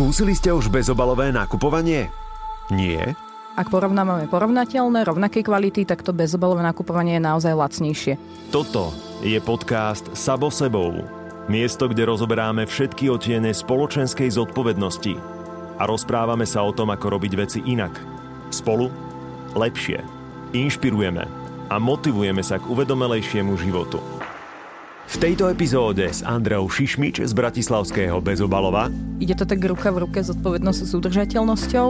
Skúsili ste už bezobalové nakupovanie? Nie? Ak porovnávame porovnateľné, rovnakej kvality, tak to bezobalové nakupovanie je naozaj lacnejšie. Toto je podcast Sabo sebou. Miesto, kde rozoberáme všetky otiene spoločenskej zodpovednosti a rozprávame sa o tom, ako robiť veci inak. Spolu lepšie. Inšpirujeme a motivujeme sa k uvedomelejšiemu životu. V tejto epizóde s Andreou Šišmič z Bratislavského Bezobalova Ide to tak ruka v ruke s odpovednosťou s udržateľnosťou.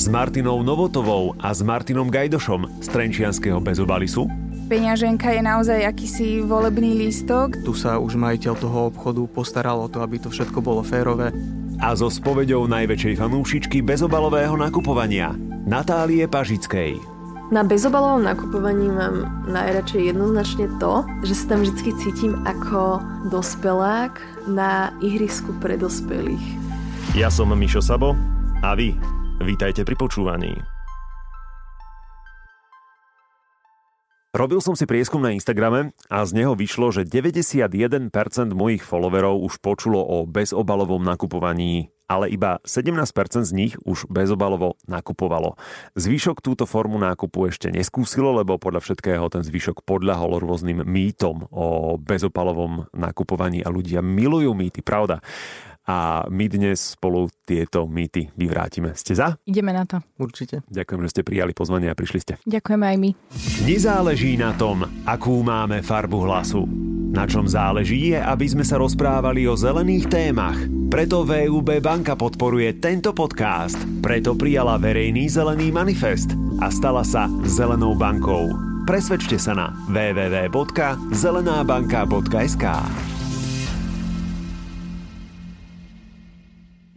s Martinou Novotovou a s Martinom Gajdošom z Trenčianského Bezobalisu Peňaženka je naozaj akýsi volebný lístok. Tu sa už majiteľ toho obchodu postaral o to, aby to všetko bolo férové. a so spoveďou najväčšej fanúšičky bezobalového nakupovania Natálie Pažickej. Na bezobalovom nakupovaní mám najradšej jednoznačne to, že sa tam vždy cítim ako dospelák na ihrisku pre dospelých. Ja som Mišo Sabo a vy vítajte pri počúvaní. Robil som si prieskum na Instagrame a z neho vyšlo, že 91% mojich followerov už počulo o bezobalovom nakupovaní, ale iba 17% z nich už bezobalovo nakupovalo. Zvyšok túto formu nákupu ešte neskúsilo, lebo podľa všetkého ten zvyšok podľahol rôznym mýtom o bezobalovom nakupovaní a ľudia milujú mýty, pravda. A my dnes spolu tieto mýty vyvrátime. Ste za? Ideme na to. Určite. Ďakujem, že ste prijali pozvanie a prišli ste. Ďakujeme aj my. Nezáleží na tom, akú máme farbu hlasu. Na čom záleží je, aby sme sa rozprávali o zelených témach. Preto VUB banka podporuje tento podcast. Preto prijala verejný zelený manifest a stala sa zelenou bankou. Presvedčte sa na www.zelenabanka.sk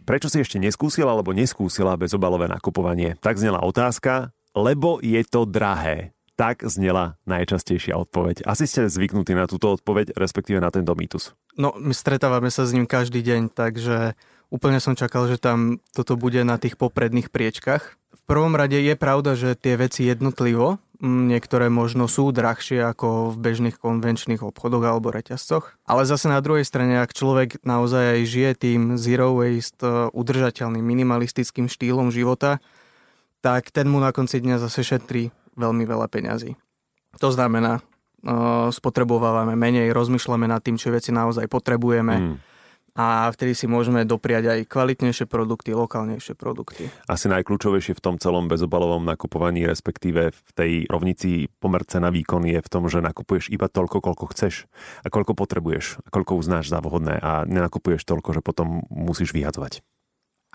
Prečo si ešte neskúsila alebo neskúsila bezobalové nakupovanie? Tak znela otázka, lebo je to drahé. Tak znela najčastejšia odpoveď. Asi ste zvyknutí na túto odpoveď, respektíve na tento mýtus. No, my stretávame sa s ním každý deň, takže úplne som čakal, že tam toto bude na tých popredných priečkach. V prvom rade je pravda, že tie veci jednotlivo, mm, niektoré možno sú drahšie ako v bežných konvenčných obchodoch alebo reťazcoch. Ale zase na druhej strane, ak človek naozaj aj žije tým zero waste, e, udržateľným minimalistickým štýlom života, tak ten mu na konci dňa zase šetrí veľmi veľa peňazí. To znamená, e, spotrebovávame menej, rozmýšľame nad tým, čo veci naozaj potrebujeme Mm. a vtedy si môžeme dopriať aj kvalitnejšie produkty, lokálnejšie produkty. Asi najkľúčovejšie v tom celom bezobalovom nakupovaní, respektíve v tej rovnici pomer cena výkon je v tom, že nakupuješ iba toľko, koľko chceš a koľko potrebuješ a koľko uznáš za vhodné a nenakupuješ toľko, že potom musíš vyhadzovať.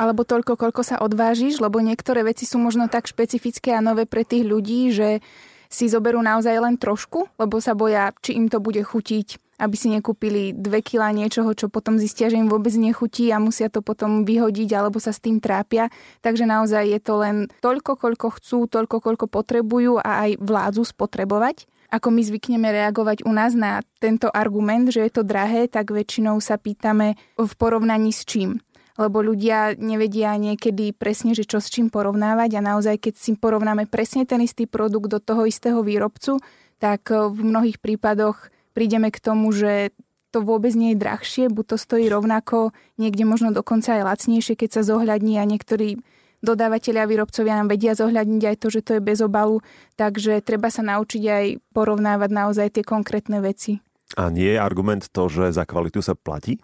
Alebo toľko, koľko sa odvážiš, lebo niektoré veci sú možno tak špecifické a nové pre tých ľudí, že si zoberú naozaj len trošku, lebo sa boja, či im to bude chutiť, aby si nekúpili dve kila niečoho, čo potom zistia, že im vôbec nechutí a musia to potom vyhodiť alebo sa s tým trápia. Takže naozaj je to len toľko, koľko chcú, toľko, koľko potrebujú a aj vládzu spotrebovať. Ako my zvykneme reagovať u nás na tento argument, že je to drahé, tak väčšinou sa pýtame v porovnaní s čím lebo ľudia nevedia niekedy presne, že čo s čím porovnávať a naozaj, keď si porovnáme presne ten istý produkt do toho istého výrobcu, tak eh, v mnohých prípadoch prídeme k tomu, že to vôbec nie je drahšie, buď to stojí rovnako, niekde možno dokonca aj lacnejšie, keď sa zohľadní a niektorí dodávateľia a výrobcovia nám vedia zohľadniť aj to, že to je bez obalu, takže treba sa naučiť aj porovnávať naozaj tie konkrétne veci. A nie je argument to, že za kvalitu sa platí?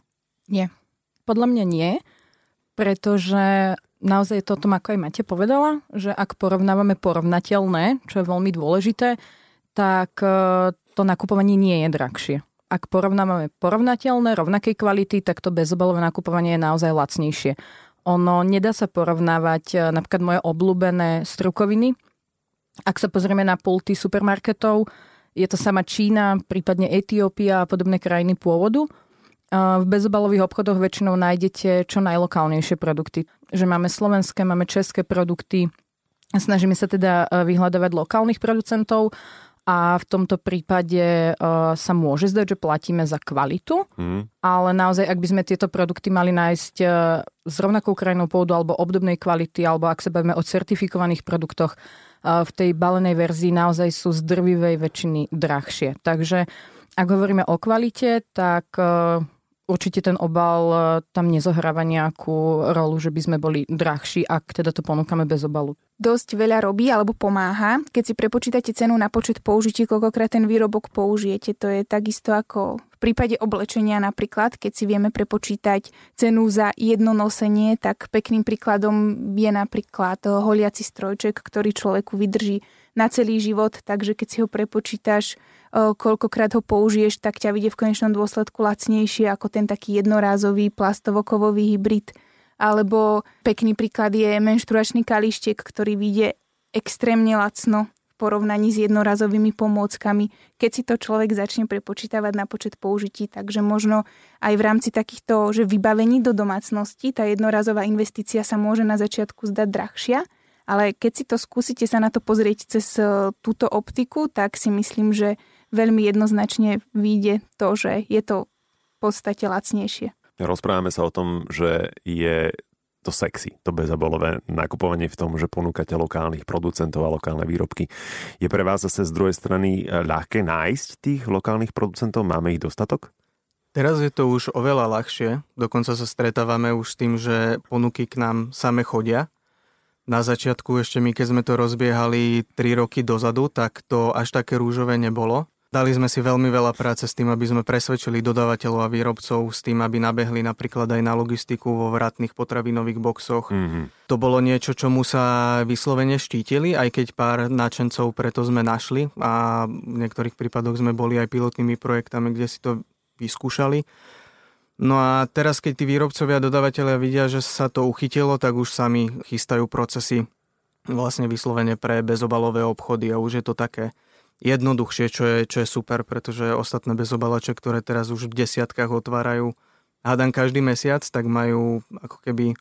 Nie. Podľa mňa nie, pretože naozaj je to o tom, ako aj Mate povedala, že ak porovnávame porovnateľné, čo je veľmi dôležité, tak e, to nakupovanie nie je drahšie. Ak porovnávame porovnateľné, rovnakej kvality, tak to bezobalové nakupovanie je naozaj lacnejšie. Ono nedá sa porovnávať e, napríklad moje obľúbené strukoviny. Ak sa pozrieme na pulty supermarketov, je to sama Čína, prípadne Etiópia a podobné krajiny pôvodu. V bezobalových obchodoch väčšinou nájdete čo najlokálnejšie produkty. Že máme slovenské, máme české produkty. Snažíme sa teda e, vyhľadávať lokálnych producentov a v tomto prípade e, sa môže zdať, že platíme za kvalitu, Hm. ale naozaj, ak by sme tieto produkty mali nájsť e, s rovnakou krajinou pôvodu alebo obdobnej kvality, alebo ak sa bavíme o certifikovaných produktoch, v tej balenej verzii naozaj sú z drvivej väčšiny drahšie. Takže ak hovoríme o kvalite, tak určite ten obal e, tam nezohráva nejakú rolu, že by sme boli drahší, ak teda to ponúkame bez obalu. Dosť veľa robí alebo pomáha. Keď si prepočítate cenu na počet použití, koľkokrát ten výrobok použijete, to je takisto ako v prípade oblečenia napríklad, keď si vieme prepočítať cenu za jedno nosenie, tak pekným príkladom je napríklad holiaci strojček, ktorý človeku vydrží na celý život, takže keď si ho prepočítaš koľkokrát ho použiješ, tak ťa vidie v konečnom dôsledku lacnejšie ako ten taký jednorázový plastovokový hybrid. Alebo pekný príklad je menštruačný kalištek, ktorý vyjde extrémne lacno v porovnaní s jednorazovými pomôckami, keď si to človek začne prepočítavať na počet použití. Takže možno aj v rámci takýchto že vybavení do domácnosti tá jednorazová investícia sa môže na začiatku zdať drahšia, ale keď si to skúsite sa na to pozrieť cez e, túto optiku, tak si myslím, že veľmi jednoznačne vyjde to, že je to v podstate lacnejšie. Rozprávame sa o tom, že je to sexy, to bezabolové nakupovanie v tom, že ponúkate lokálnych producentov a lokálne výrobky. Je pre vás zase z druhej strany eh, ľahké nájsť tých lokálnych producentov? Máme ich dostatok? Teraz je to už oveľa ľahšie. Dokonca sa stretávame už s tým, že ponuky k nám same chodia. Na začiatku ešte my, keď sme to rozbiehali 3 roky dozadu, tak to až také rúžové nebolo. Dali sme si veľmi veľa práce s tým, aby sme presvedčili dodávateľov a výrobcov s tým, aby nabehli napríklad aj na logistiku vo vratných potravinových boxoch. Mm-hmm. To bolo niečo, čomu sa vyslovene štítili, aj keď pár náčencov preto sme našli a v niektorých prípadoch sme boli aj pilotnými projektami, kde si to vyskúšali. No a teraz, keď tí výrobcovia a dodávateľia vidia, že sa to uchytilo, tak už sami chystajú procesy vlastne vyslovene pre bezobalové obchody a už je to také jednoduchšie, čo je, čo je super, pretože ostatné bezobalače, ktoré teraz už v desiatkách otvárajú hádam každý mesiac, tak majú ako keby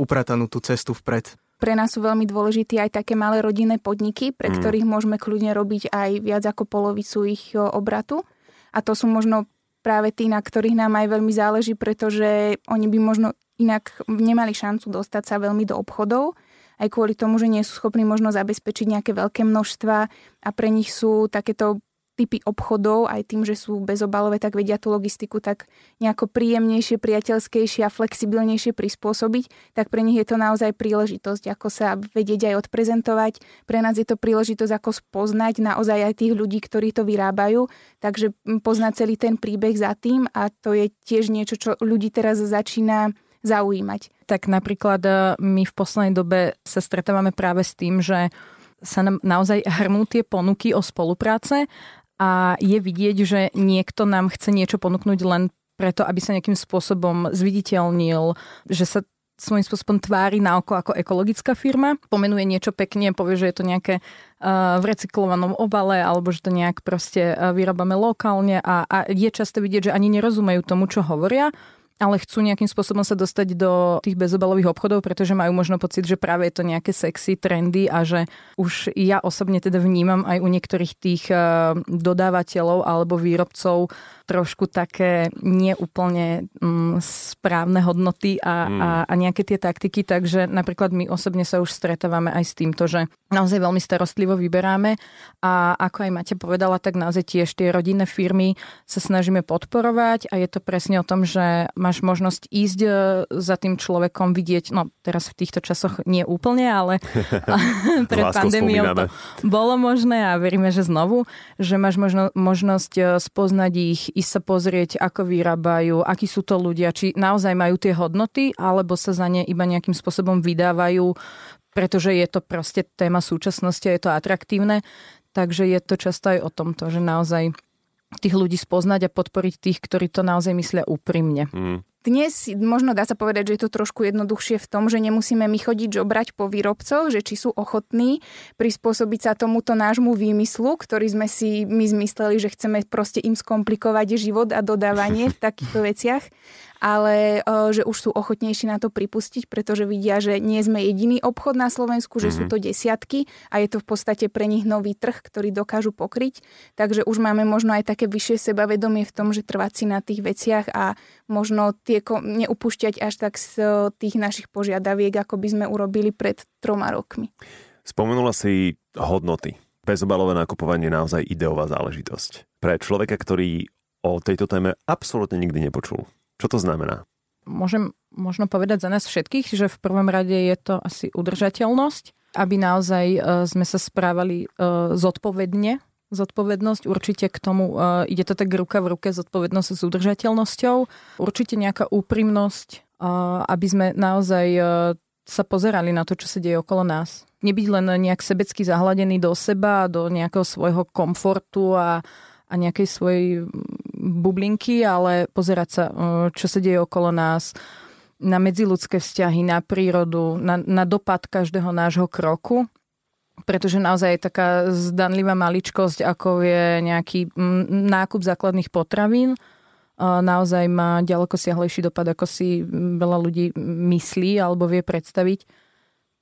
upratanú tú cestu vpred. Pre nás sú veľmi dôležité aj také malé rodinné podniky, pre mm. ktorých môžeme kľudne robiť aj viac ako polovicu ich obratu. A to sú možno práve tí, na ktorých nám aj veľmi záleží, pretože oni by možno inak nemali šancu dostať sa veľmi do obchodov aj kvôli tomu, že nie sú schopní možno zabezpečiť nejaké veľké množstva a pre nich sú takéto typy obchodov, aj tým, že sú bezobalové, tak vedia tú logistiku tak nejako príjemnejšie, priateľskejšie a flexibilnejšie prispôsobiť, tak pre nich je to naozaj príležitosť, ako sa vedieť aj odprezentovať. Pre nás je to príležitosť, ako spoznať naozaj aj tých ľudí, ktorí to vyrábajú, takže poznať celý ten príbeh za tým a to je tiež niečo, čo ľudí teraz začína zaujímať. Tak napríklad e, my v poslednej dobe sa stretávame práve s tým, že sa nám naozaj hrnú tie ponuky o spolupráce a je vidieť, že niekto nám chce niečo ponúknuť len preto, aby sa nejakým spôsobom zviditeľnil, že sa svojím spôsobom tvári na oko ako ekologická firma, pomenuje niečo pekne, povie, že je to nejaké uh, v recyklovanom obale alebo že to nejak proste uh, vyrábame lokálne. A, a je často vidieť, že ani nerozumejú tomu, čo hovoria ale chcú nejakým spôsobom sa dostať do tých bezobalových obchodov, pretože majú možno pocit, že práve je to nejaké sexy trendy a že už ja osobne teda vnímam aj u niektorých tých eh, dodávateľov alebo výrobcov trošku také neúplne mm, správne hodnoty a, mm. a, a nejaké tie taktiky, takže napríklad my osobne sa už stretávame aj s týmto, že naozaj veľmi starostlivo vyberáme. A ako aj Mate povedala, tak naozaj tiež tie rodinné firmy sa snažíme podporovať a je to presne o tom, že máš možnosť ísť e, za tým človekom, vidieť, no teraz v týchto časoch nie úplne, ale pred pandémiou to bolo možné a veríme, že znovu, že máš možno, možnosť e, spoznať ich, ísť sa pozrieť, ako vyrábajú, akí sú to ľudia, či naozaj majú tie hodnoty, alebo sa za ne iba nejakým spôsobom vydávajú, pretože je to proste téma súčasnosti je to atraktívne. Takže je to často aj o tomto, že naozaj tých ľudí spoznať a podporiť tých, ktorí to naozaj myslia úprimne. Mm. Dnes možno dá sa povedať, že je to trošku jednoduchšie v tom, že nemusíme my chodiť žobrať po výrobcoch, že či sú ochotní prispôsobiť sa tomuto nášmu výmyslu, ktorý sme si my zmysleli, že chceme proste im skomplikovať život a dodávanie v takýchto veciach ale že už sú ochotnejší na to pripustiť, pretože vidia, že nie sme jediný obchod na Slovensku, že mm-hmm. sú mhm. to desiatky a je to v podstate pre nich nový trh, ktorý dokážu pokryť. Takže už máme možno aj také vyššie sebavedomie v tom, že trvať si na tých veciach a možno tie neupúšťať až tak z tých našich požiadaviek, ako by sme urobili pred troma rokmi. Spomenula si hodnoty. Bezobalové nakupovanie je naozaj ideová záležitosť. Pre človeka, ktorý o tejto téme absolútne nikdy nepočul Čo to znamená? Môžem možno povedať za nás všetkých, že v prvom rade je to asi udržateľnosť, aby naozaj e, sme sa správali e, zodpovedne. Zodpovednosť určite k tomu, e, ide to tak ruka v ruke, zodpovednosť s udržateľnosťou. Určite nejaká úprimnosť, aby sme naozaj sa pozerali na to, čo sa deje okolo nás. Nebyť len nejak sebecky zahladený do seba, do nejakého svojho komfortu a, a nejakej svojej bublinky, ale pozerať sa, čo sa deje okolo nás, na medziludské vzťahy, na prírodu, na, na dopad každého nášho kroku. Pretože naozaj taká zdanlivá maličkosť, ako je nejaký nákup základných potravín, naozaj má ďaleko siahlejší dopad, ako si veľa ľudí myslí alebo vie predstaviť.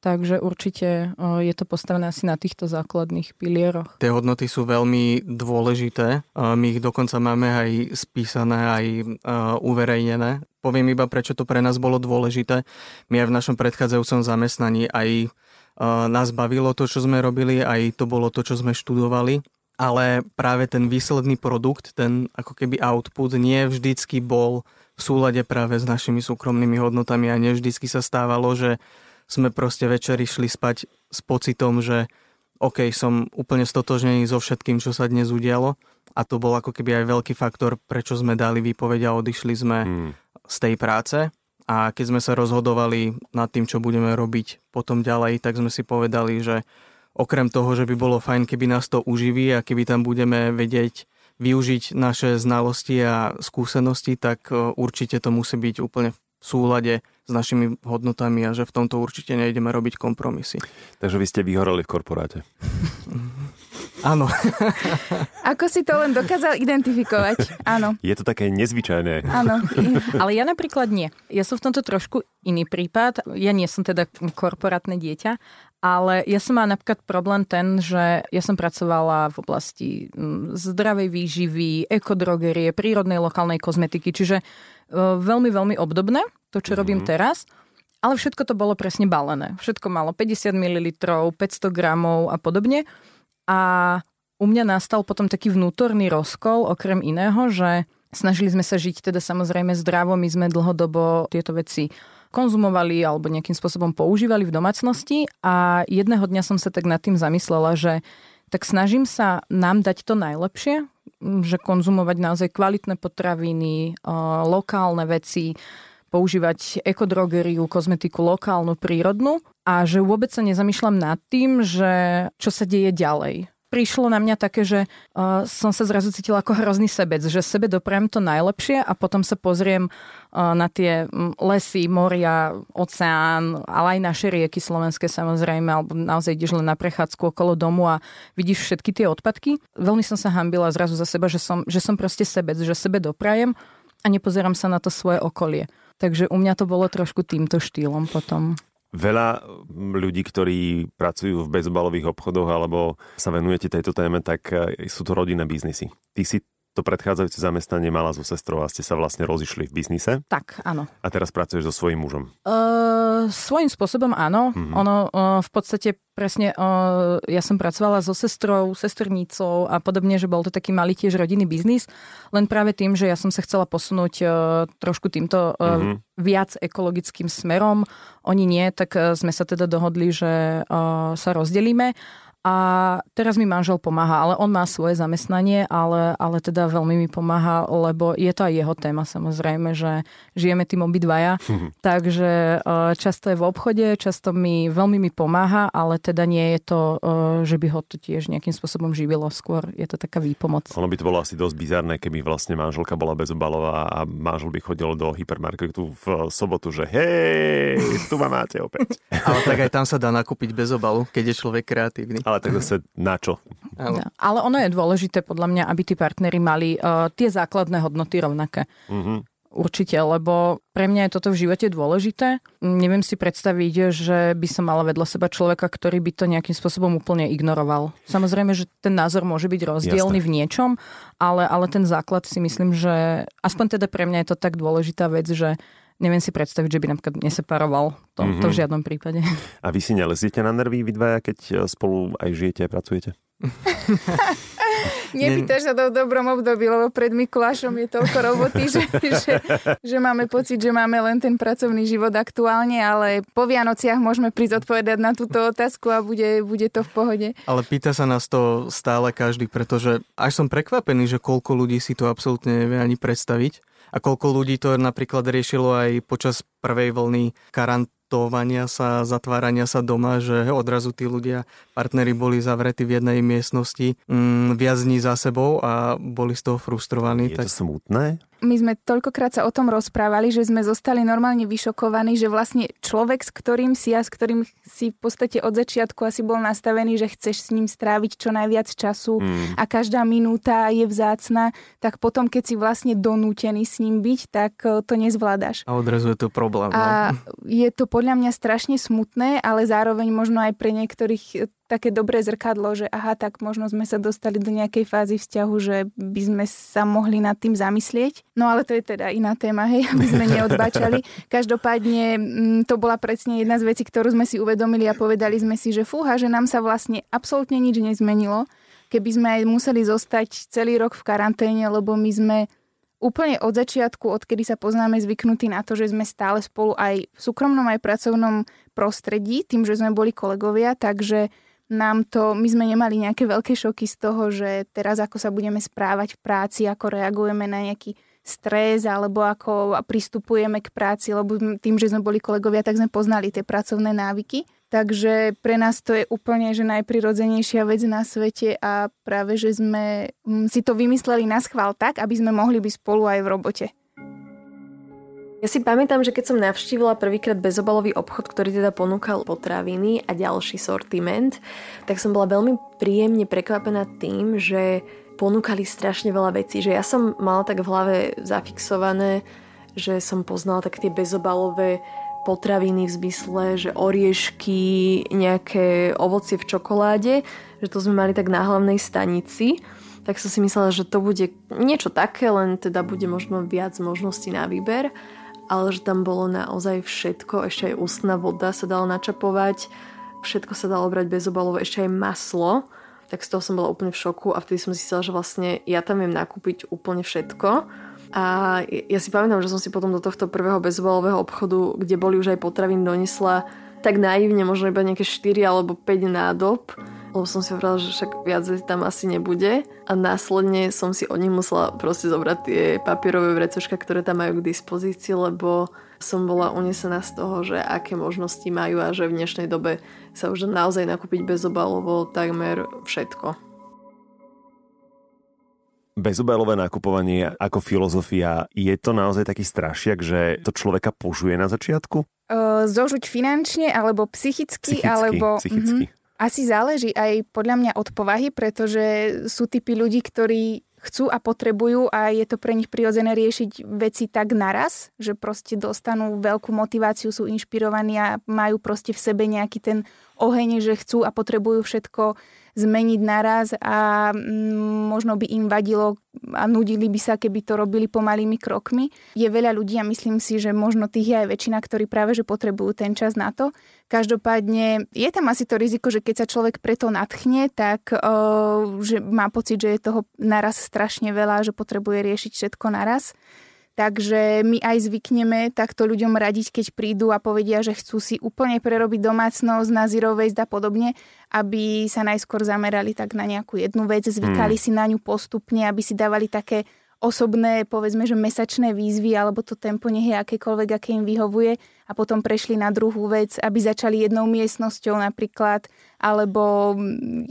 Takže určite je to postavené asi na týchto základných pilieroch. Tie hodnoty sú veľmi dôležité. My ich dokonca máme aj spísané, aj uverejnené. Poviem iba, prečo to pre nás bolo dôležité. My aj v našom predchádzajúcom zamestnaní aj nás bavilo to, čo sme robili, aj to bolo to, čo sme študovali. Ale práve ten výsledný produkt, ten ako keby output, nie vždycky bol v súlade práve s našimi súkromnými hodnotami a nevždycky sa stávalo, že sme proste večer išli spať s pocitom, že OK, som úplne stotožnený so všetkým, čo sa dnes udialo a to bol ako keby aj veľký faktor, prečo sme dali výpoveď a odišli sme hmm. z tej práce. A keď sme sa rozhodovali nad tým, čo budeme robiť potom ďalej, tak sme si povedali, že okrem toho, že by bolo fajn, keby nás to uživí a keby tam budeme vedieť využiť naše znalosti a skúsenosti, tak e, určite to musí byť úplne v súlade s našimi hodnotami a že v tomto určite nejdeme robiť kompromisy. Takže vy ste vyhoreli v korporáte. Áno. Ako si to len dokázal identifikovať? Áno. Je to také nezvyčajné. Áno. Ale ja napríklad nie. Ja som v tomto trošku iný prípad. Ja nie som teda korporátne dieťa, ale ja som mala napríklad problém ten, že ja som pracovala v oblasti mm, zdravej výživy, ekodrogerie, prírodnej lokálnej kozmetiky, čiže veľmi, veľmi obdobné, to, čo mm-hmm. robím teraz. Ale všetko to bolo presne balené. Všetko malo 50 ml, 500 gramov a podobne. A u mňa nastal potom taký vnútorný rozkol, okrem iného, že snažili sme sa žiť teda samozrejme zdravo, my sme dlhodobo tieto veci konzumovali alebo nejakým spôsobom používali v domácnosti a jedného dňa som sa tak nad tým zamyslela, že tak snažím sa nám dať to najlepšie, že konzumovať naozaj kvalitné potraviny, lokálne veci, používať ekodrogeriu, kozmetiku lokálnu, prírodnú. A že vôbec sa nezamýšľam nad tým, že čo sa deje ďalej prišlo na mňa také, že uh, som sa zrazu cítila ako hrozný sebec, že sebe doprajem to najlepšie a potom sa pozriem uh, na tie lesy, moria, oceán, ale aj naše rieky slovenské samozrejme, alebo naozaj ideš len na prechádzku okolo domu a vidíš všetky tie odpadky. Veľmi som sa hambila zrazu za seba, že som, že som proste sebec, že sebe doprajem a nepozerám sa na to svoje okolie. Takže u mňa to bolo trošku týmto štýlom potom. Veľa ľudí, ktorí pracujú v bezobalových obchodoch alebo sa venujete tejto téme, tak e, sú to rodinné biznisy. Ty si to predchádzajúce zamestnanie mala so sestrou a ste sa vlastne rozišli v biznise. Tak, áno. A teraz pracuješ so svojím mužom. Uh, svojím spôsobom áno. Mm-hmm. Ono uh, v podstate presne, uh, ja som pracovala so sestrou, sestrnicou a podobne, že bol to taký malý tiež rodinný biznis. Len práve tým, že ja som sa chcela posunúť uh, trošku týmto uh, mm-hmm. viac ekologickým smerom. Oni nie, tak uh, sme sa teda dohodli, že uh, sa rozdelíme. A teraz mi manžel pomáha, ale on má svoje zamestnanie, ale, ale teda veľmi mi pomáha, lebo je to aj jeho téma samozrejme, že žijeme tým obidvaja. Mm-hmm. Takže e, často je v obchode, často mi veľmi mi pomáha, ale teda nie je to, e, že by ho to tiež nejakým spôsobom živilo. Skôr je to taká výpomoc. Ono by to bolo asi dosť bizarné, keby vlastne manželka bola bezobalová a manžel by chodil do hypermarketu v sobotu, že hej, tu ma máte opäť. ale tak aj tam sa dá nakúpiť bez obalu, keď je človek kreatívny. Ale tak zase na čo? Ale, ale ono je dôležité podľa mňa, aby tí partnery mali uh, tie základné hodnoty rovnaké. Uh-huh. Určite, lebo pre mňa je toto v živote dôležité. Neviem si predstaviť, že by som mala vedľa seba človeka, ktorý by to nejakým spôsobom úplne ignoroval. Samozrejme, že ten názor môže byť rozdielny Jasne. v niečom, ale, ale ten základ si myslím, že aspoň teda pre mňa je to tak dôležitá vec, že neviem si predstaviť, že by napríklad neseparoval. To, mm-hmm. to v mhm. žiadnom prípade. A vy si neleziete na nervy, vy dvaja, keď e, spolu aj žijete a pracujete? Nepýtaš sa to v dobrom období, lebo pred Mikulášom je toľko roboty, že, že, že máme pocit, že máme len ten pracovný život aktuálne, ale po Vianociach môžeme prísť odpovedať na túto otázku a bude, bude to v pohode. Ale pýta sa nás to stále každý, pretože až som prekvapený, že koľko ľudí si to absolútne nevie ani predstaviť a koľko ľudí to napríklad riešilo aj počas prvej vlny karant ubytovania sa, zatvárania sa doma, že odrazu tí ľudia, partneri boli zavretí v jednej miestnosti mm, viac dní za sebou a boli z toho frustrovaní. Je tak... to smutné? My sme toľkokrát sa o tom rozprávali, že sme zostali normálne vyšokovaní, že vlastne človek, s ktorým si a s ktorým si v podstate od začiatku asi bol nastavený, že chceš s ním stráviť čo najviac času mm. a každá minúta je vzácna, tak potom, keď si vlastne donútený s ním byť, tak e, to nezvládaš. A odrazu je to problém. A no. je to podľa mňa strašne smutné, ale zároveň možno aj pre niektorých e, také dobré zrkadlo, že aha, tak možno sme sa dostali do nejakej fázy vzťahu, že by sme sa mohli nad tým zamyslieť. No ale to je teda iná téma, hej, aby sme neodbačali. Každopádne mm, to bola presne jedna z vecí, ktorú sme si uvedomili a povedali sme si, že fúha, že nám sa vlastne absolútne nič nezmenilo, keby sme aj museli zostať celý rok v karanténe, lebo my sme úplne od začiatku, odkedy sa poznáme, zvyknutí na to, že sme stále spolu aj v súkromnom, aj pracovnom prostredí, tým, že sme boli kolegovia, takže nám to, my sme nemali nejaké veľké šoky z toho, že teraz ako sa budeme správať v práci, ako reagujeme na nejaký stres alebo ako pristupujeme k práci, lebo tým, že sme boli kolegovia, tak sme poznali tie pracovné návyky. Takže pre nás to je úplne že najprirodzenejšia vec na svete a práve, že sme mm, si to vymysleli na schvál tak, aby sme mohli byť spolu aj v robote. Ja si pamätám, že keď som navštívila prvýkrát bezobalový obchod, ktorý teda ponúkal potraviny a ďalší sortiment, tak som bola veľmi príjemne prekvapená tým, že ponúkali strašne veľa vecí. Že ja som mala tak v hlave zafixované, že som poznala tak tie bezobalové potraviny v zmysle, že oriešky, nejaké ovocie v čokoláde, že to sme mali tak na hlavnej stanici tak som si myslela, že to bude niečo také, len teda bude možno viac možností na výber ale že tam bolo naozaj všetko, ešte aj ústna voda sa dala načapovať, všetko sa dalo brať bez obalov, ešte aj maslo, tak z toho som bola úplne v šoku a vtedy som myslela, že vlastne ja tam viem nakúpiť úplne všetko. A ja si pamätám, že som si potom do tohto prvého bezobalového obchodu, kde boli už aj potravín, donesla tak naivne možno iba nejaké 4 alebo 5 nádob lebo som si hovorila, že však viac tam asi nebude a následne som si od nich musela proste zobrať tie papierové vrecoška, ktoré tam majú k dispozícii, lebo som bola unesená z toho, že aké možnosti majú a že v dnešnej dobe sa už naozaj nakúpiť bezobalovo takmer všetko. Bezobalové nakupovanie ako filozofia, je to naozaj taký strašiak, že to človeka požuje na začiatku? Zožuť finančne, alebo psychicky, psychicky alebo... Psychicky. Mm-hmm. Asi záleží aj podľa mňa od povahy, pretože sú typy ľudí, ktorí chcú a potrebujú a je to pre nich prirodzené riešiť veci tak naraz, že proste dostanú veľkú motiváciu, sú inšpirovaní a majú proste v sebe nejaký ten oheň, že chcú a potrebujú všetko zmeniť naraz a mm, možno by im vadilo a nudili by sa, keby to robili pomalými krokmi. Je veľa ľudí a myslím si, že možno tých je aj väčšina, ktorí práve že potrebujú ten čas na to. Každopádne je tam asi to riziko, že keď sa človek preto nadchne, tak uh, že má pocit, že je toho naraz strašne veľa, že potrebuje riešiť všetko naraz. Takže my aj zvykneme takto ľuďom radiť, keď prídu a povedia, že chcú si úplne prerobiť domácnosť na zero waste a podobne, aby sa najskôr zamerali tak na nejakú jednu vec, zvykali hmm. si na ňu postupne, aby si dávali také osobné, povedzme, že mesačné výzvy alebo to tempo nech je akékoľvek, aké im vyhovuje a potom prešli na druhú vec, aby začali jednou miestnosťou napríklad alebo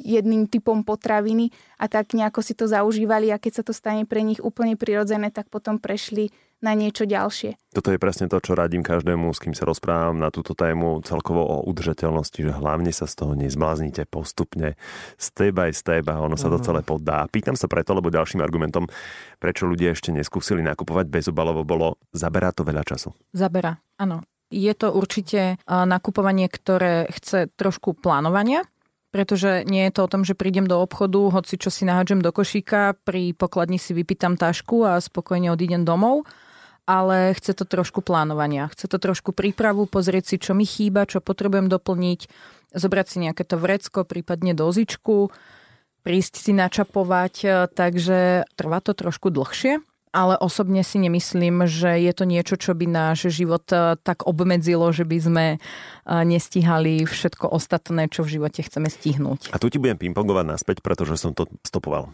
jedným typom potraviny a tak nejako si to zaužívali a keď sa to stane pre nich úplne prirodzené, tak potom prešli na niečo ďalšie. Toto je presne to, čo radím každému, s kým sa rozprávam na túto tému celkovo o udržateľnosti, že hlavne sa z toho nezbláznite postupne, step by step a ono sa to mhm. celé poddá. Pýtam sa preto, lebo ďalším argumentom, prečo ľudia ešte neskúsili nakupovať bezobalovo, bolo, zaberá to veľa času. Zaberá, áno. Je to určite nakupovanie, ktoré chce trošku plánovania, pretože nie je to o tom, že prídem do obchodu, hoci čo si nahádžem do košíka, pri pokladni si vypýtam tašku a spokojne odídem domov ale chce to trošku plánovania. Chce to trošku prípravu, pozrieť si, čo mi chýba, čo potrebujem doplniť, zobrať si nejaké to vrecko, prípadne dozičku, prísť si načapovať, e, takže trvá to trošku dlhšie ale osobne si nemyslím, že je to niečo, čo by náš život e, tak obmedzilo, že by sme e, nestíhali všetko ostatné, čo v živote chceme stihnúť. A tu ti budem pingpongovať naspäť, pretože som to stopoval.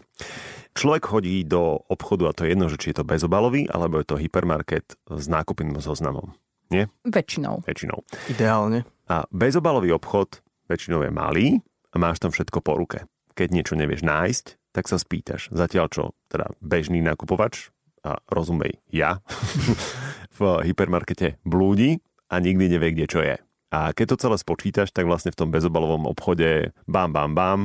Človek chodí do obchodu a to je jedno, že či je to bezobalový, alebo je to hypermarket s nákupným zoznamom. Nie? Väčšinou. Väčšinou. Ideálne. A bezobalový obchod väčšinou je malý a máš tam všetko po ruke. Keď niečo nevieš nájsť, tak sa spýtaš. Zatiaľ čo teda bežný nakupovač a rozumej ja, v hypermarkete blúdi a nikdy nevie, kde čo je. A keď to celé spočítaš, tak vlastne v tom bezobalovom obchode bam, bam, bam.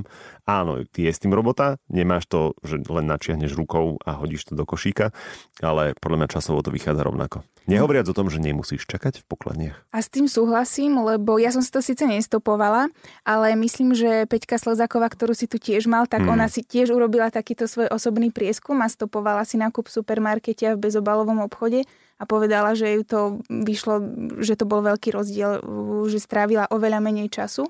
Áno, ty je s tým robota, nemáš to, že len načiahneš rukou a hodíš to do košíka, ale podľa mňa časovo to vychádza rovnako. Nehovoriac o tom, že nemusíš čakať v pokladniach. A s tým súhlasím, lebo ja som si to síce nestopovala, ale myslím, že Peťka Slezáková, ktorú si tu tiež mal, tak hmm. ona si tiež urobila takýto svoj osobný prieskum a stopovala si nákup v supermarkete a v bezobalovom obchode a povedala, že ju to vyšlo, že to bol veľký rozdiel, že strávila oveľa menej času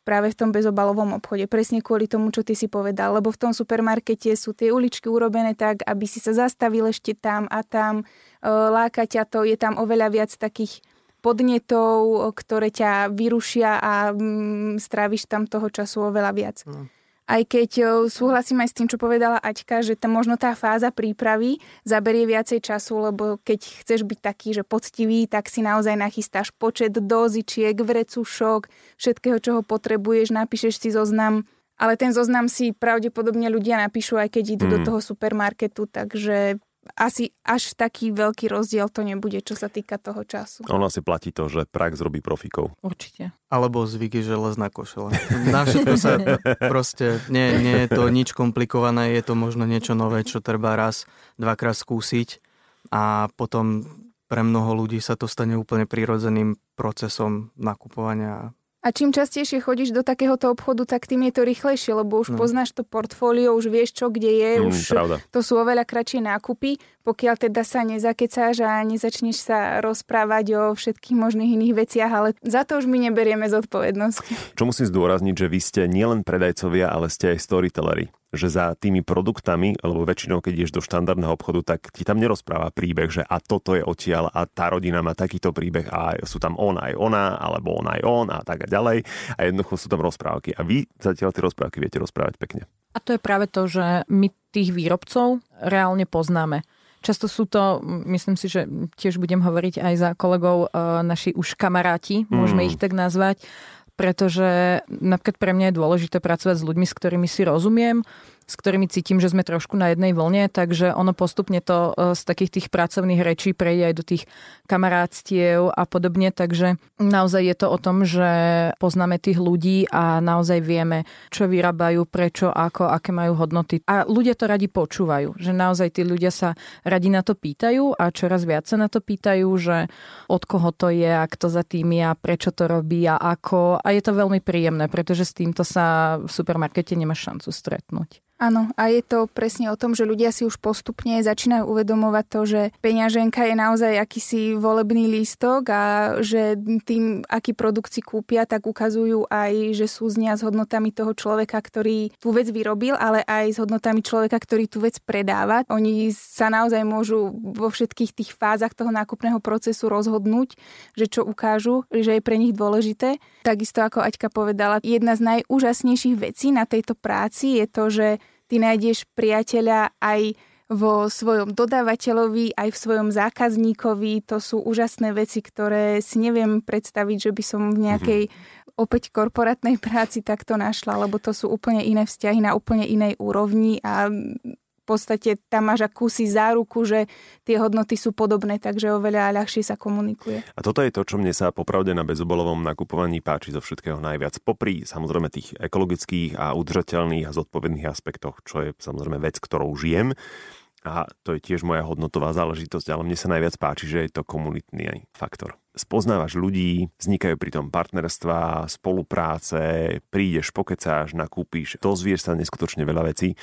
práve v tom bezobalovom obchode. Presne kvôli tomu, čo ty si povedal. Lebo v tom supermarkete sú tie uličky urobené tak, aby si sa zastavil ešte tam a tam. E, láka ťa to, je tam oveľa viac takých podnetov, ktoré ťa vyrušia a mm, stráviš tam toho času oveľa viac. Mm. Aj keď súhlasím aj s tým, čo povedala Aťka, že tam možno tá fáza prípravy zaberie viacej času, lebo keď chceš byť taký, že poctivý, tak si naozaj nachystáš počet dozičiek, vrecušok, všetkého, čo ho potrebuješ, napíšeš si zoznam ale ten zoznam si pravdepodobne ľudia napíšu, aj keď idú mm. do toho supermarketu, takže asi až taký veľký rozdiel to nebude, čo sa týka toho času. Ono asi platí to, že prax robí profikov. Určite. Alebo zvyky železná košela. Na všetko sa proste, nie, nie je to nič komplikované, je to možno niečo nové, čo treba raz, dvakrát skúsiť a potom pre mnoho ľudí sa to stane úplne prirodzeným procesom nakupovania a čím častejšie chodíš do takéhoto obchodu, tak tým je to rýchlejšie, lebo už no. poznáš to portfólio, už vieš, čo kde je, mm, už pravda. to sú oveľa kratšie nákupy, pokiaľ teda sa nezakecáš a nezačneš sa rozprávať o všetkých možných iných veciach, ale za to už my neberieme zodpovednosť. Čo musím zdôrazniť, že vy ste nielen predajcovia, ale ste aj storytelleri že za tými produktami, alebo väčšinou, keď ideš do štandardného obchodu, tak ti tam nerozpráva príbeh, že a toto je odtiaľ a tá rodina má takýto príbeh a sú tam on aj ona, alebo on aj on a tak a ďalej. A jednoducho sú tam rozprávky. A vy zatiaľ tie rozprávky viete rozprávať pekne. A to je práve to, že my tých výrobcov reálne poznáme. Často sú to, myslím si, že tiež budem hovoriť aj za kolegov, e, naši už kamaráti, môžeme mm. ich tak nazvať, pretože napríklad pre mňa je dôležité pracovať s ľuďmi, s ktorými si rozumiem, s ktorými cítim, že sme trošku na jednej vlne, takže ono postupne to e, z takých tých pracovných rečí prejde aj do tých kamarátstiev a podobne, takže naozaj je to o tom, že poznáme tých ľudí a naozaj vieme, čo vyrábajú, prečo, ako, aké majú hodnoty. A ľudia to radi počúvajú, že naozaj tí ľudia sa radi na to pýtajú a čoraz viac sa na to pýtajú, že od koho to je a kto za tým je a prečo to robí a ako. A je to veľmi príjemné, pretože s týmto sa v supermarkete nemáš šancu stretnúť. Áno, a je to presne o tom, že ľudia si už postupne začínajú uvedomovať to, že peňaženka je naozaj akýsi volebný lístok a že tým, aký produkt si kúpia, tak ukazujú aj, že sú z s hodnotami toho človeka, ktorý tú vec vyrobil, ale aj s hodnotami človeka, ktorý tú vec predáva. Oni sa naozaj môžu vo všetkých tých fázach toho nákupného procesu rozhodnúť, že čo ukážu, že je pre nich dôležité. Takisto ako Aťka povedala, jedna z najúžasnejších vecí na tejto práci je to, že ty nájdeš priateľa aj vo svojom dodávateľovi, aj v svojom zákazníkovi. To sú úžasné veci, ktoré si neviem predstaviť, že by som v nejakej mm-hmm. opäť korporátnej práci takto našla, lebo to sú úplne iné vzťahy na úplne inej úrovni a podstate tam máš akúsi záruku, že tie hodnoty sú podobné, takže oveľa ľahšie sa komunikuje. A toto je to, čo mne sa popravde na bezobolovom nakupovaní páči zo všetkého najviac. Popri samozrejme tých ekologických a udržateľných a zodpovedných aspektoch, čo je samozrejme vec, ktorou žijem, a to je tiež moja hodnotová záležitosť, ale mne sa najviac páči, že je to komunitný faktor. spoznávaš ľudí, vznikajú pri tom partnerstva, spolupráce, prídeš, pokecáš, nakúpiš, dozvieš sa neskutočne veľa vecí.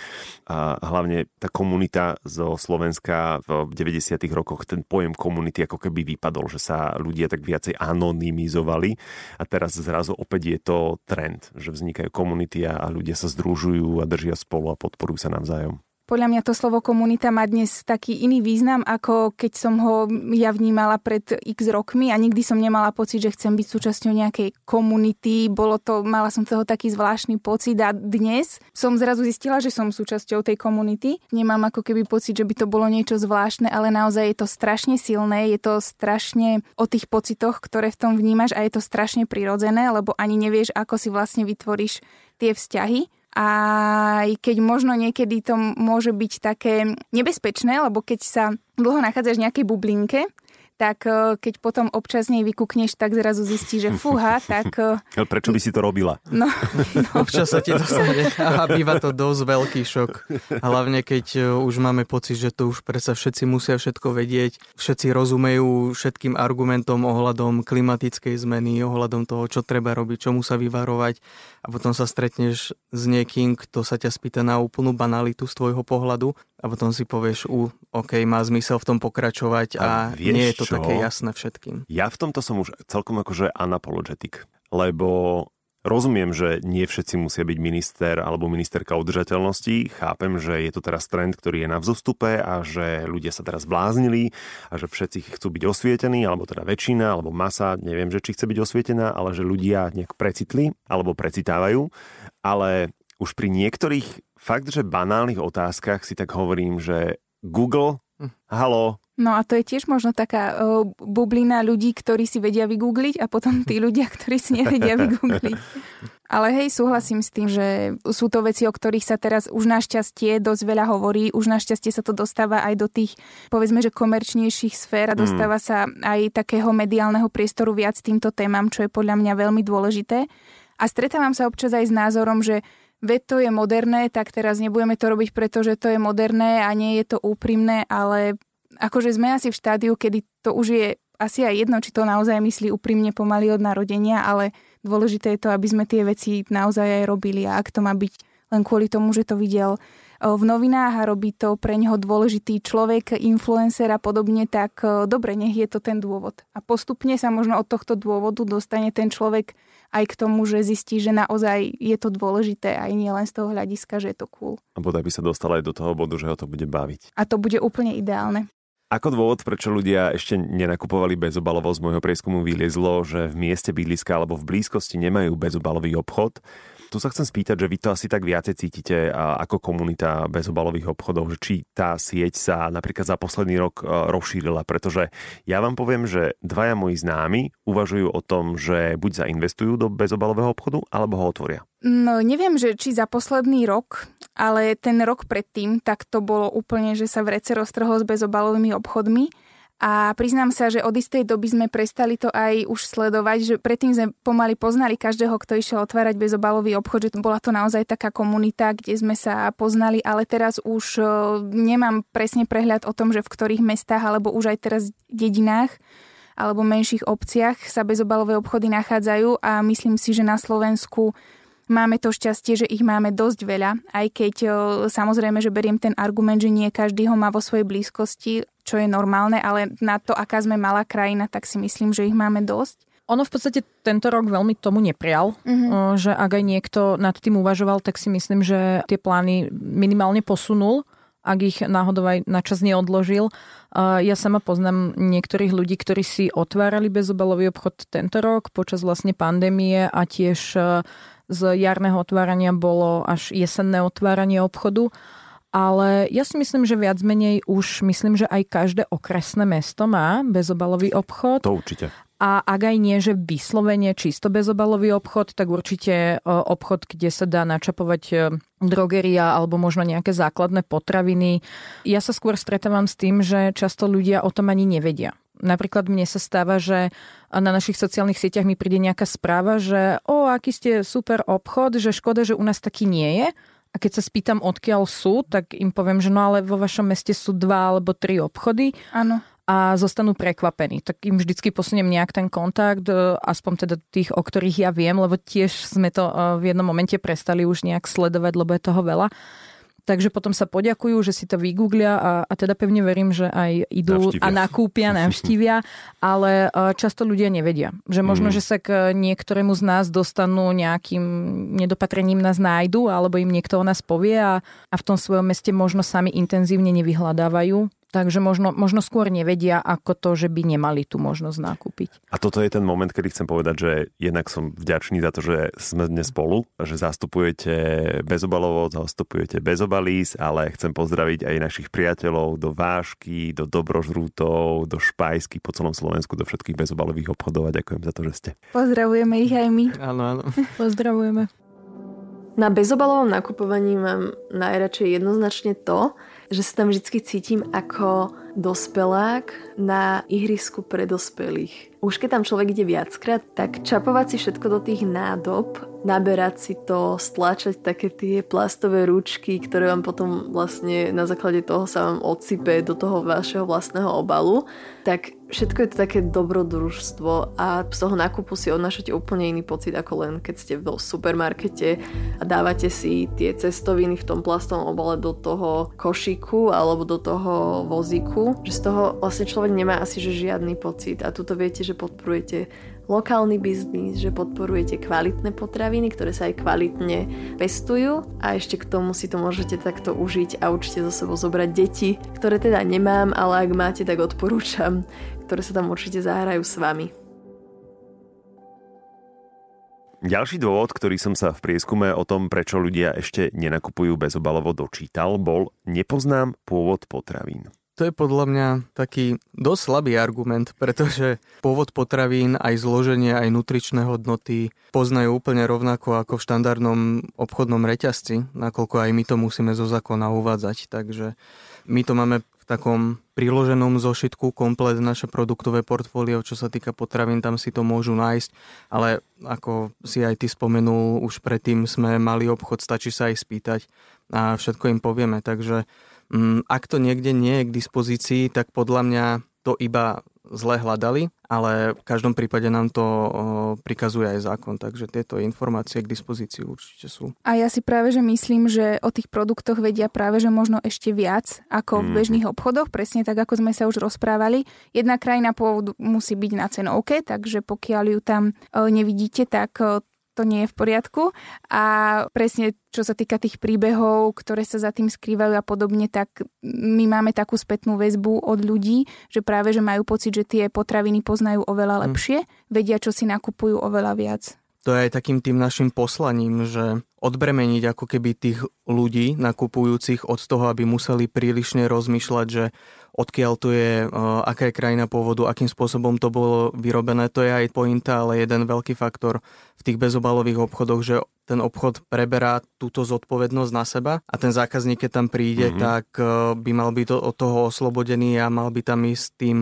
A hlavne tá komunita zo Slovenska v 90. rokoch, ten pojem komunity ako keby vypadol, že sa ľudia tak viacej anonymizovali a teraz zrazu opäť je to trend, že vznikajú komunity a ľudia sa združujú a držia spolu a podporujú sa navzájom. Podľa mňa to slovo komunita má dnes taký iný význam, ako keď som ho ja vnímala pred x rokmi a nikdy som nemala pocit, že chcem byť súčasťou nejakej komunity. Bolo to, mala som toho taký zvláštny pocit a dnes som zrazu zistila, že som súčasťou tej komunity. Nemám ako keby pocit, že by to bolo niečo zvláštne, ale naozaj je to strašne silné, je to strašne o tých pocitoch, ktoré v tom vnímaš a je to strašne prirodzené, lebo ani nevieš, ako si vlastne vytvoríš tie vzťahy aj keď možno niekedy to môže byť také nebezpečné, lebo keď sa dlho nachádzaš v nejakej bublinke, tak e, keď potom občas nej vykúkneš, tak zrazu zistíš, že fúha, tak... E, prečo by si to robila? No, no. Občas sa ti dostane a býva to dosť veľký šok. Hlavne keď e, už máme pocit, že to už predsa všetci musia všetko vedieť, všetci rozumejú všetkým argumentom ohľadom klimatickej zmeny, ohľadom toho, čo treba robiť, čomu sa vyvarovať a potom sa stretneš s niekým, kto sa ťa spýta na úplnú banalitu z tvojho pohľadu a potom si povieš, u, OK, má zmysel v tom pokračovať a, a nie je to čo? také jasné všetkým. Ja v tomto som už celkom akože unapologetic, lebo Rozumiem, že nie všetci musia byť minister alebo ministerka udržateľnosti. Chápem, že je to teraz trend, ktorý je na vzostupe a že ľudia sa teraz bláznili a že všetci chcú byť osvietení, alebo teda väčšina, alebo masa, neviem, že či chce byť osvietená, ale že ľudia nejak precitli alebo precitávajú. Ale už pri niektorých fakt, že banálnych otázkach si tak hovorím, že Google, hm. halo, No a to je tiež možno taká uh, bublina ľudí, ktorí si vedia vygoogliť a potom tí ľudia, ktorí si nevedia vygoogliť. Ale hej, súhlasím s tým, že sú to veci, o ktorých sa teraz už našťastie dosť veľa hovorí, už našťastie sa to dostáva aj do tých, povedzme, že komerčnejších sfér a mm. dostáva sa aj takého mediálneho priestoru viac týmto témam, čo je podľa mňa veľmi dôležité. A stretávam sa občas aj s názorom, že veď to je moderné, tak teraz nebudeme to robiť, pretože to je moderné a nie je to úprimné, ale akože sme asi v štádiu, kedy to už je asi aj jedno, či to naozaj myslí úprimne pomaly od narodenia, ale dôležité je to, aby sme tie veci naozaj aj robili a ak to má byť len kvôli tomu, že to videl v novinách a robí to pre neho dôležitý človek, influencer a podobne, tak dobre, nech je to ten dôvod. A postupne sa možno od tohto dôvodu dostane ten človek aj k tomu, že zistí, že naozaj je to dôležité aj nie len z toho hľadiska, že je to cool. A bodaj by sa dostal aj do toho bodu, že ho to bude baviť. A to bude úplne ideálne. Ako dôvod, prečo ľudia ešte nenakupovali bezobalovo z môjho prieskumu vyliezlo, že v mieste bydliska alebo v blízkosti nemajú bezobalový obchod. Tu sa chcem spýtať, že vy to asi tak viacej cítite ako komunita bezobalových obchodov, že či tá sieť sa napríklad za posledný rok e, rozšírila, pretože ja vám poviem, že dvaja moji známi uvažujú o tom, že buď zainvestujú do bezobalového obchodu, alebo ho otvoria. No neviem, že či za posledný rok, ale ten rok predtým, tak to bolo úplne, že sa vrece roztrhol s bezobalovými obchodmi. A priznám sa, že od istej doby sme prestali to aj už sledovať, že predtým sme pomaly poznali každého, kto išiel otvárať bezobalový obchod, že bola to naozaj taká komunita, kde sme sa poznali, ale teraz už e, nemám presne prehľad o tom, že v ktorých mestách alebo už aj teraz dedinách alebo menších obciach sa bezobalové obchody nachádzajú. A myslím si, že na Slovensku Máme to šťastie, že ich máme dosť veľa, aj keď samozrejme, že beriem ten argument, že nie každý ho má vo svojej blízkosti, čo je normálne, ale na to, aká sme malá krajina, tak si myslím, že ich máme dosť. Ono v podstate tento rok veľmi tomu neprial, mm-hmm. že ak aj niekto nad tým uvažoval, tak si myslím, že tie plány minimálne posunul ak ich náhodou aj na čas neodložil. Ja sama poznám niektorých ľudí, ktorí si otvárali bezobalový obchod tento rok počas vlastne pandémie a tiež z jarného otvárania bolo až jesenné otváranie obchodu. Ale ja si myslím, že viac menej už myslím, že aj každé okresné mesto má bezobalový obchod. To určite. A ak aj nie, že vyslovene čisto bezobalový obchod, tak určite e, obchod, kde sa dá načapovať e, drogeria alebo možno nejaké základné potraviny. Ja sa skôr stretávam s tým, že často ľudia o tom ani nevedia. Napríklad mne sa stáva, že na našich sociálnych sieťach mi príde nejaká správa, že o, aký ste super obchod, že škoda, že u nás taký nie je. A keď sa spýtam, odkiaľ sú, tak im poviem, že no ale vo vašom meste sú dva alebo tri obchody. Áno. a zostanú prekvapení. Tak im vždycky posuniem nejak ten kontakt, e, aspoň teda tých, o ktorých ja viem, lebo tiež sme to e, v jednom momente prestali už nejak sledovať, lebo je toho veľa. Takže potom sa poďakujú, že si to vygooglia a, a teda pevne verím, že aj idú navštívia. a nakúpia, navštívia, ale e, často ľudia nevedia. Že možno, mm. že sa k niektorému z nás dostanú nejakým nedopatrením nás nájdu, alebo im niekto o nás povie a, a v tom svojom meste možno sami intenzívne nevyhľadávajú Takže možno, možno skôr nevedia ako to, že by nemali tú možnosť nakúpiť. A toto je ten moment, kedy chcem povedať, že jednak som vďačný za to, že sme dnes spolu, že zastupujete bezobalovo, zastupujete bezobalís, ale chcem pozdraviť aj našich priateľov do Vášky, do Dobrožrútov, do Špajsky po celom Slovensku, do všetkých bezobalových obchodov a ďakujem za to, že ste. Pozdravujeme ich aj my. Áno, áno. Pozdravujeme. Na bezobalovom nakupovaní mám najradšej jednoznačne to, že sa tam vždy cítim ako dospelák na ihrisku pre dospelých. Už keď tam človek ide viackrát, tak čapovať si všetko do tých nádob, naberať si to, stlačať také tie plastové ručky, ktoré vám potom vlastne na základe toho sa vám odsype do toho vašeho vlastného obalu, tak všetko je to také dobrodružstvo a z toho nákupu si odnášate úplne iný pocit ako len keď ste v supermarkete a dávate si tie cestoviny v tom plastovom obale do toho košíku alebo do toho vozíku, že z toho vlastne človek nemá asi že žiadny pocit a tuto viete, že podporujete lokálny biznis, že podporujete kvalitné potraviny, ktoré sa aj kvalitne pestujú a ešte k tomu si to môžete takto užiť a určite zo sebou zobrať deti, ktoré teda nemám, ale ak máte, tak odporúčam, ktoré sa tam určite zahrajú s vami. Ďalší dôvod, ktorý som sa v prieskume o tom, prečo ľudia ešte nenakupujú bezobalovo dočítal, bol nepoznám pôvod potravín. To je podľa mňa taký dosť slabý argument, pretože pôvod potravín, aj zloženie, aj nutričné hodnoty poznajú úplne rovnako ako v štandardnom obchodnom reťazci, nakoľko aj my to musíme zo zákona uvádzať. Takže my to máme v takom priloženom zošitku komplet naše produktové portfólio, čo sa týka potravín, tam si to môžu nájsť, ale ako si aj ty spomenul, už predtým sme mali obchod, stačí sa aj spýtať a všetko im povieme, takže ak to niekde nie je k dispozícii, tak podľa mňa to iba zle hľadali, ale v každom prípade nám to prikazuje aj zákon, takže tieto informácie k dispozícii určite sú. A ja si práve, že myslím, že o tých produktoch vedia práve, že možno ešte viac ako v mhm. bežných obchodoch, presne tak, ako sme sa už rozprávali. Jedna krajina pôvodu musí byť na cenovke, takže pokiaľ ju tam nevidíte, tak to nie je v poriadku. A presne čo sa týka tých príbehov, ktoré sa za tým skrývajú a podobne, tak my máme takú spätnú väzbu od ľudí, že práve že majú pocit, že tie potraviny poznajú oveľa hm. lepšie, vedia, čo si nakupujú oveľa viac. To je aj takým tým našim poslaním, že odbremeniť ako keby tých ľudí nakupujúcich od toho, aby museli prílišne rozmýšľať, že odkiaľ tu je, aká je krajina pôvodu, akým spôsobom to bolo vyrobené. To je aj pointa, ale jeden veľký faktor v tých bezobalových obchodoch, že ten obchod preberá túto zodpovednosť na seba a ten zákazník, keď tam príde, mm-hmm. tak by mal byť od toho oslobodený a mal by tam ísť tým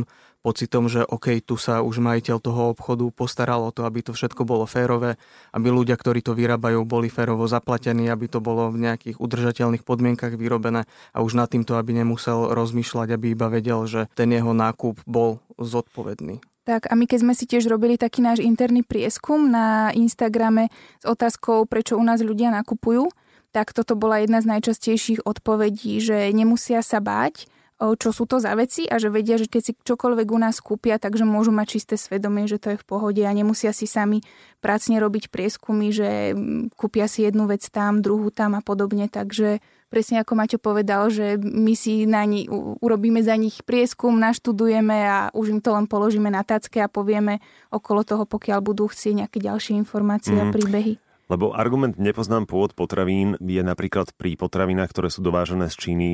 pocitom, že OK, tu sa už majiteľ toho obchodu postaral o to, aby to všetko bolo férové, aby ľudia, ktorí to vyrábajú, boli férovo zaplatení, aby to bolo v nejakých udržateľných podmienkach vyrobené a už nad týmto, aby nemusel rozmýšľať, aby iba vedel, že ten jeho nákup bol zodpovedný. Tak a my keď sme si tiež robili taký náš interný prieskum na Instagrame s otázkou, prečo u nás ľudia nakupujú, tak toto bola jedna z najčastejších odpovedí, že nemusia sa báť, čo sú to za veci a že vedia, že keď si čokoľvek u nás kúpia, takže môžu mať čisté svedomie, že to je v pohode a nemusia si sami prácne robiť prieskumy, že kúpia si jednu vec tam, druhú tam a podobne. Takže presne ako Maťo povedal, že my si na ni, urobíme za nich prieskum, naštudujeme a už im to len položíme na tacke a povieme okolo toho, pokiaľ budú chcieť nejaké ďalšie informácie mm. a mhm. príbehy. Lebo argument nepoznám pôvod potravín je napríklad pri potravinách, ktoré sú dovážené z Číny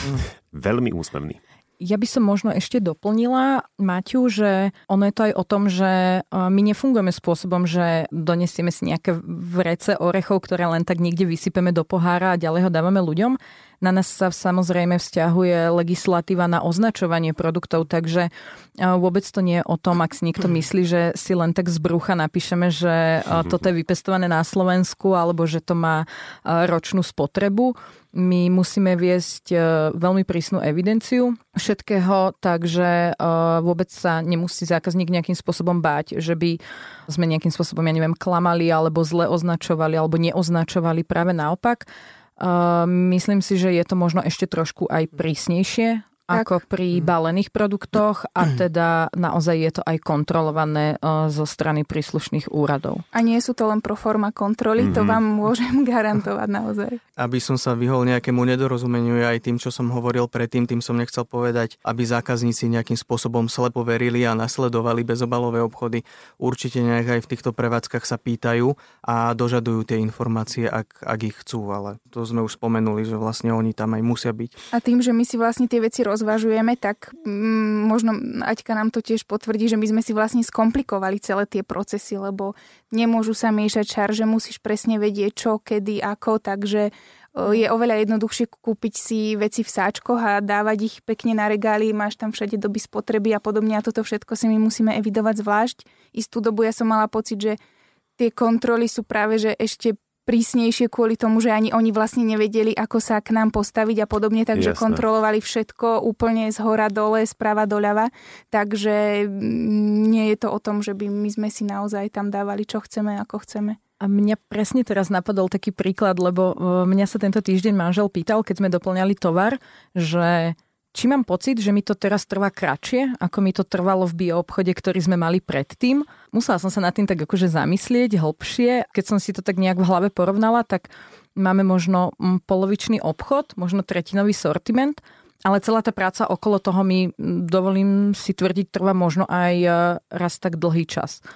veľmi úsmevný. Ja by som možno ešte doplnila, Maťu, že ono je to aj o tom, že my nefungujeme spôsobom, že donesieme si nejaké vrece orechov, ktoré len tak niekde vysypeme do pohára a ďalej ho dávame ľuďom. Na nás sa samozrejme vzťahuje legislatíva na označovanie produktov, takže vôbec to nie je o tom, ak si niekto myslí, že si len tak z brucha napíšeme, že toto je vypestované na Slovensku alebo že to má ročnú spotrebu my musíme viesť e, veľmi prísnu evidenciu všetkého, takže e, vôbec sa nemusí zákazník nejakým spôsobom báť, že by sme nejakým spôsobom, ja neviem, klamali alebo zle označovali alebo neoznačovali. Práve naopak. E, myslím si, že je to možno ešte trošku aj prísnejšie tak. ako pri mm. balených produktoch a teda naozaj je to aj kontrolované e, zo strany príslušných úradov. A nie sú to len pro forma kontroly, mm-hmm. to mhm. vám môžem garantovať naozaj. Aby som sa vyhol nejakému nedorozumeniu aj tým, čo som hovoril predtým, tým som nechcel povedať, aby zákazníci nejakým spôsobom slepo verili a nasledovali bezobalové obchody. Určite nejak aj v týchto prevádzkach sa pýtajú a dožadujú tie informácie, ak, ak ich chcú, ale to sme už spomenuli, že vlastne oni tam aj musia byť. A tým, že my si vlastne tie veci rozvažujeme, tak mm, možno Aťka nám to tiež potvrdí, že my sme si vlastne skomplikovali celé tie procesy, lebo nemôžu sa miešať čar, že musíš presne vedieť čo, kedy, ako, takže je oveľa jednoduchšie kúpiť si veci v sáčkoch a dávať ich pekne na regály, máš tam všade doby spotreby a podobne a toto všetko si my musíme evidovať zvlášť. Istú dobu ja som mala pocit, že tie kontroly sú práve že ešte prísnejšie kvôli tomu, že ani oni vlastne nevedeli, ako sa k nám postaviť a podobne, takže Jasne. kontrolovali všetko úplne z hora dole, sprava doľava. Takže mm, nie je to o tom, že by my sme si naozaj tam dávali, čo chceme, ako chceme. A mňa presne teraz napadol taký príklad, lebo e, mňa sa tento týždeň manžel pýtal, keď sme doplňali tovar, že či mám pocit, že mi to teraz trvá kratšie, ako mi to trvalo v bioobchode, ktorý sme mali predtým. Musela som sa nad tým tak akože zamyslieť hlbšie. Keď som si to tak nejak v hlave porovnala, tak máme možno mm, polovičný obchod, možno tretinový sortiment, ale celá tá práca okolo toho mi, mm, dovolím si tvrdiť, trvá možno aj e, raz tak dlhý čas.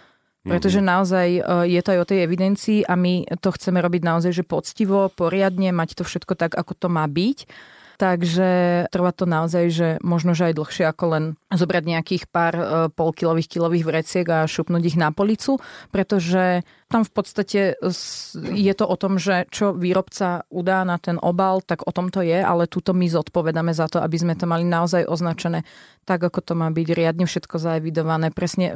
Pretože mhm. naozaj e, je to aj o tej evidencii a my to chceme robiť naozaj, že poctivo, poriadne, mať to všetko tak, ako to má byť takže trvá to naozaj, že možno, že aj dlhšie ako len zobrať nejakých pár e, polkilových, kilových vreciek a šupnúť ich na policu, pretože tam v podstate je to o tom, že čo výrobca udá na ten obal, tak o tom to je, ale túto my zodpovedáme za to, aby sme to mali naozaj označené tak, ako to má byť, riadne všetko zaevidované. Presne e,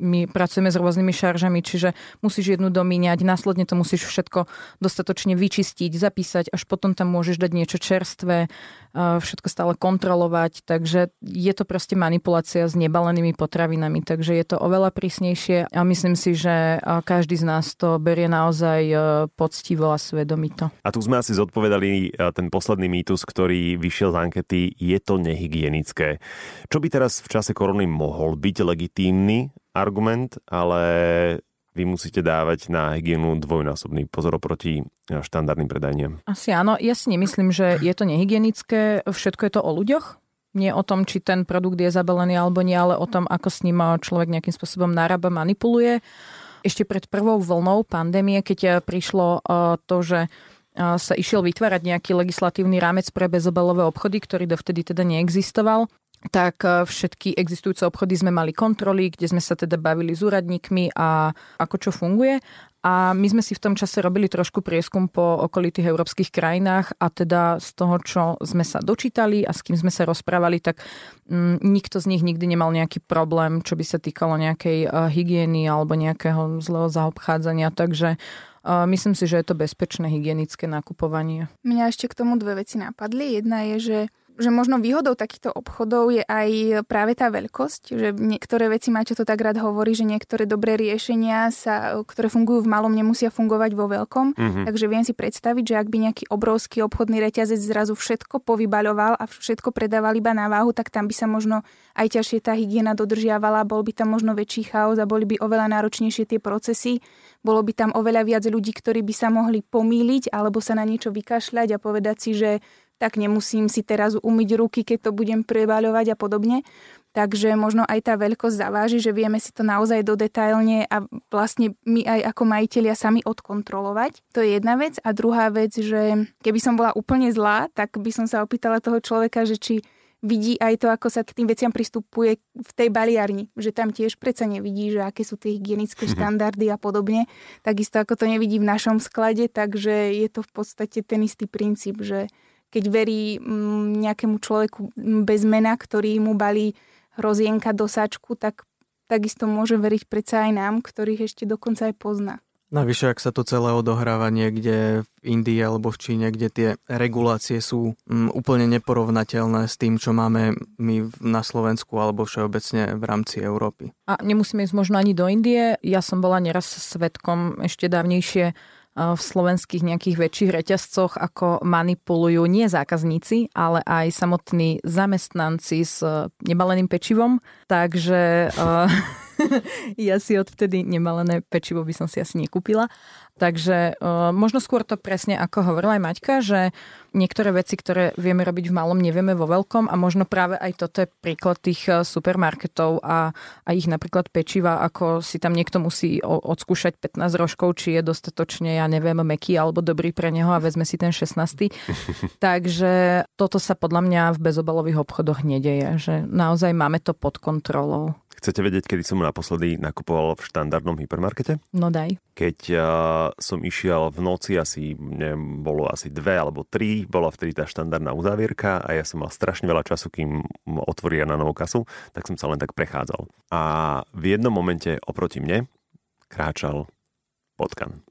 my pracujeme s rôznymi šaržami, čiže musíš jednu domíňať, následne to musíš všetko dostatočne vyčistiť, zapísať, až potom tam môžeš dať niečo čerstvé, všetko stále kontrolovať, takže je to proste manipulácia s nebalenými potravinami, takže je to oveľa prísnejšie a myslím si, že každý z nás to berie naozaj e, poctivo a svedomito. A tu sme asi zodpovedali e, ten posledný mýtus, ktorý vyšiel z ankety, je to nehygienické. Čo by teraz v čase korony mohol byť legitímny argument, ale vy musíte dávať na hygienu dvojnásobný pozor oproti e, štandardným predajniam. Asi áno. Ja si nemyslím, že je to nehygienické. Všetko je to o ľuďoch. Nie o tom, či ten produkt je zabalený alebo nie, ale o tom, ako s ním človek nejakým spôsobom narába, manipuluje. Ešte pred prvou vlnou pandémie, keď e, prišlo e, to, že sa išiel vytvárať nejaký legislatívny rámec pre bezobalové obchody, ktorý dovtedy teda neexistoval, tak e, všetky existujúce obchody sme mali kontroly, kde sme sa teda bavili s úradníkmi a ako čo funguje. A my sme si v tom čase robili trošku prieskum po okolitých európskych krajinách a teda z toho, čo sme sa dočítali a s kým sme sa rozprávali, tak mm, nikto z nich nikdy nemal nejaký problém, čo by sa týkalo nejakej uh, hygieny alebo nejakého zlého zaobchádzania. Takže uh, myslím si, že je to bezpečné hygienické nakupovanie. Mňa ešte k tomu dve veci napadli. Jedna je, že že možno výhodou takýchto obchodov je aj práve tá veľkosť, že niektoré veci Maťo to tak rád hovorí, že niektoré dobré riešenia, sa, ktoré fungujú v malom, nemusia fungovať vo veľkom. Mm-hmm. Takže viem si predstaviť, že ak by nejaký obrovský obchodný reťazec zrazu všetko povybaľoval a všetko predával iba na váhu, tak tam by sa možno aj ťažšie tá hygiena dodržiavala, bol by tam možno väčší chaos a boli by oveľa náročnejšie tie procesy. Bolo by tam oveľa viac ľudí, ktorí by sa mohli pomýliť alebo sa na niečo vykašľať a povedať si, že tak nemusím si teraz umyť ruky, keď to budem prebaľovať a podobne. Takže možno aj tá veľkosť zaváži, že vieme si to naozaj do detailne a vlastne my aj ako majiteľia sami odkontrolovať. To je jedna vec. A druhá vec, že keby som bola úplne zlá, tak by som sa opýtala toho človeka, že či vidí aj to, ako sa k tým veciam pristupuje v tej baliarni, že tam tiež predsa nevidí, že aké sú tie hygienické mhm. štandardy a podobne. Takisto ako to nevidí v našom sklade, takže je to v podstate ten istý princíp, že keď verí mm, nejakému človeku bez mena, ktorý mu balí hrozienka do sačku, tak takisto môže veriť predsa aj nám, ktorých ešte dokonca aj pozná. Navyše, ak sa to celé odohráva niekde v Indii alebo v Číne, kde tie regulácie sú um, úplne neporovnateľné s tým, čo máme my na Slovensku alebo všeobecne v rámci Európy. A nemusíme ísť možno ani do Indie. Ja som bola neraz svetkom ešte dávnejšie v slovenských nejakých väčších reťazcoch, ako manipulujú nie zákazníci, ale aj samotní zamestnanci s nebaleným pečivom. Takže ja si odvtedy nemalené pečivo by som si asi nekúpila. Takže uh, možno skôr to presne ako hovorila aj Maťka, že niektoré veci, ktoré vieme robiť v malom, nevieme vo veľkom a možno práve aj toto je príklad tých supermarketov a, a ich napríklad pečiva, ako si tam niekto musí odskúšať 15 rožkov, či je dostatočne, ja neviem, meký alebo dobrý pre neho a vezme si ten 16. Takže toto sa podľa mňa v bezobalových obchodoch nedeje, že naozaj máme to pod kontrolou. Chcete vedieť, kedy som naposledy nakupoval v štandardnom hypermarkete? No daj. Keď uh, som išiel v noci, asi neviem, bolo asi dve alebo tri, bola vtedy tá štandardná uzávierka a ja som mal strašne veľa času, kým otvoria na novú kasu, tak som sa len tak prechádzal. A v jednom momente oproti mne kráčal potkan.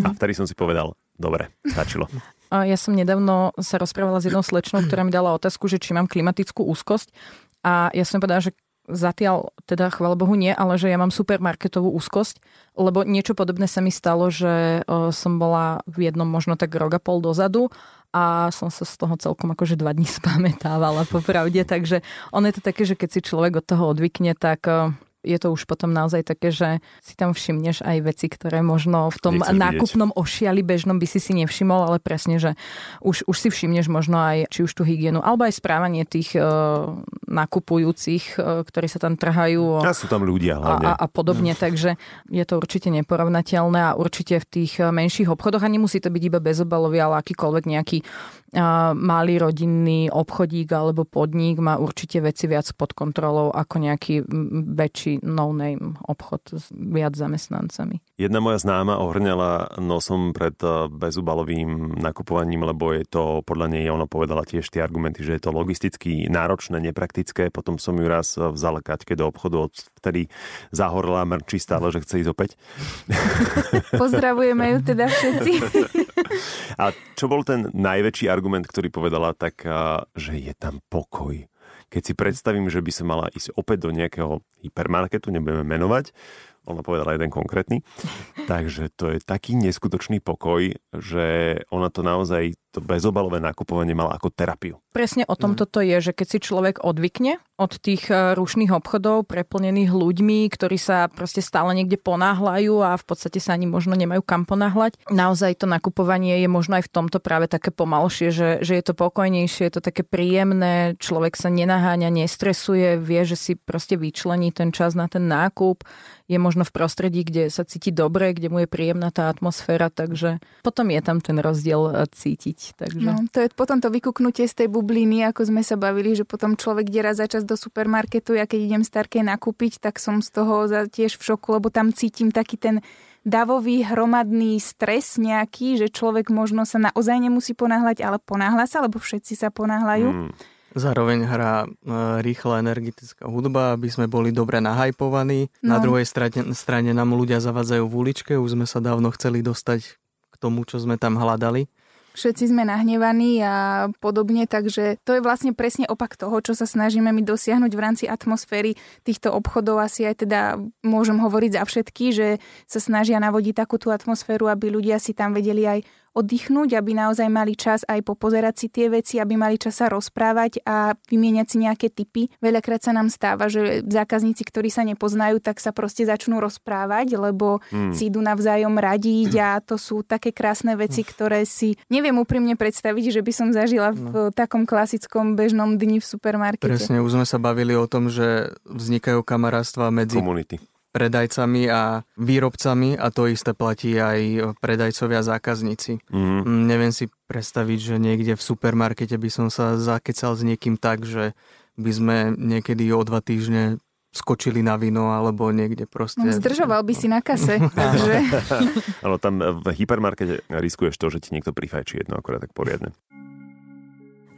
A vtedy som si povedal, dobre, stačilo. Ja som nedávno sa rozprávala s jednou slečnou, ktorá mi dala otázku, že či mám klimatickú úzkosť. A ja som povedala, že Zatiaľ teda chvála Bohu nie, ale že ja mám supermarketovú úzkosť, lebo niečo podobné sa mi stalo, že som bola v jednom možno tak rok a pol dozadu a som sa z toho celkom akože dva dní spamätávala popravde, takže ono je to také, že keď si človek od toho odvykne, tak je to už potom naozaj také, že si tam všimneš aj veci, ktoré možno v tom Nechcem nákupnom vidieť. ošiali bežnom by si si nevšimol, ale presne, že už, už si všimneš možno aj či už tú hygienu, alebo aj správanie tých uh, nakupujúcich, uh, ktorí sa tam trhajú. A sú tam ľudia hlavne. A, a, a podobne, no. takže je to určite neporovnateľné a určite v tých menších obchodoch, a nemusí to byť iba bezobalový, ale akýkoľvek nejaký uh, malý rodinný obchodík alebo podnik má určite veci viac pod kontrolou ako nejaký väčší či no-name obchod s viac zamestnancami. Jedna moja známa ohrňala nosom pred eh, bezubalovým nakupovaním, lebo je to, podľa nej ona povedala tiež tie argumenty, že je to logisticky náročné, nepraktické. Potom som ju raz vzal kaťke do obchodu, vtedy zahorla mrčí stále, že chce ísť opäť. Pozdravujeme ju teda všetci. A čo bol ten najväčší argument, ktorý povedala, tak eh, že je tam pokoj keď si predstavím, že by sa mala ísť opäť do nejakého hypermarketu, nebudeme menovať, ona povedala jeden konkrétny, takže to je taký neskutočný pokoj, že ona to naozaj to bezobalové nakupovanie mal ako terapiu. Presne o tom mm. toto je, že keď si človek odvykne od tých e, rušných obchodov preplnených ľuďmi, ktorí sa proste stále niekde ponáhľajú a v podstate sa ani možno nemajú kam ponáhľať. Naozaj to nakupovanie je možno aj v tomto práve také pomalšie, že, že je to pokojnejšie, je to také príjemné, človek sa nenaháňa, nestresuje, vie, že si proste vyčlení ten čas na ten nákup, je možno v prostredí, kde sa cíti dobre, kde mu je príjemná tá atmosféra, takže potom je tam ten rozdiel e, cítiť Takže... No, to je potom to vykuknutie z tej bubliny, ako sme sa bavili, že potom človek ide raz za čas do supermarketu, ja keď idem starké nakúpiť, tak som z toho tiež v šoku, lebo tam cítim taký ten davový hromadný stres nejaký, že človek možno sa naozaj nemusí ponáhľať, ale ponáhľa sa, lebo všetci sa ponáhľajú. Mm. Zároveň hrá e, rýchla energetická hudba, aby sme boli dobre nahajpovaní. No. Na druhej strane, strane nám ľudia zavadzajú v uličke, už sme sa dávno chceli dostať k tomu, čo sme tam hľadali všetci sme nahnevaní a podobne, takže to je vlastne presne opak toho, čo sa snažíme my dosiahnuť v rámci atmosféry týchto obchodov. Asi aj teda môžem hovoriť za všetky, že sa snažia navodiť takú tú atmosféru, aby ľudia si tam vedeli aj oddychnúť, aby naozaj mali čas aj popozerať si tie veci, aby mali čas sa rozprávať a vymieňať si nejaké typy. Veľakrát sa nám stáva, že zákazníci, ktorí sa nepoznajú, tak sa proste začnú rozprávať, lebo hmm. si idú navzájom radiť a to sú také krásne veci, ktoré si neviem úprimne predstaviť, že by som zažila v no. takom klasickom bežnom dni v supermarkete. Presne, už sme sa bavili o tom, že vznikajú kamarátstva medzi Komunity predajcami a výrobcami a to isté platí aj predajcovia a zákazníci. Mm-hmm. Neviem si predstaviť, že niekde v supermarkete by som sa zakecal s niekým tak, že by sme niekedy o dva týždne skočili na víno alebo niekde proste. No, zdržoval by si na kase. takže... Áno, tam v hypermarkete riskuješ to, že ti niekto prifajčí jedno akorát tak poriadne.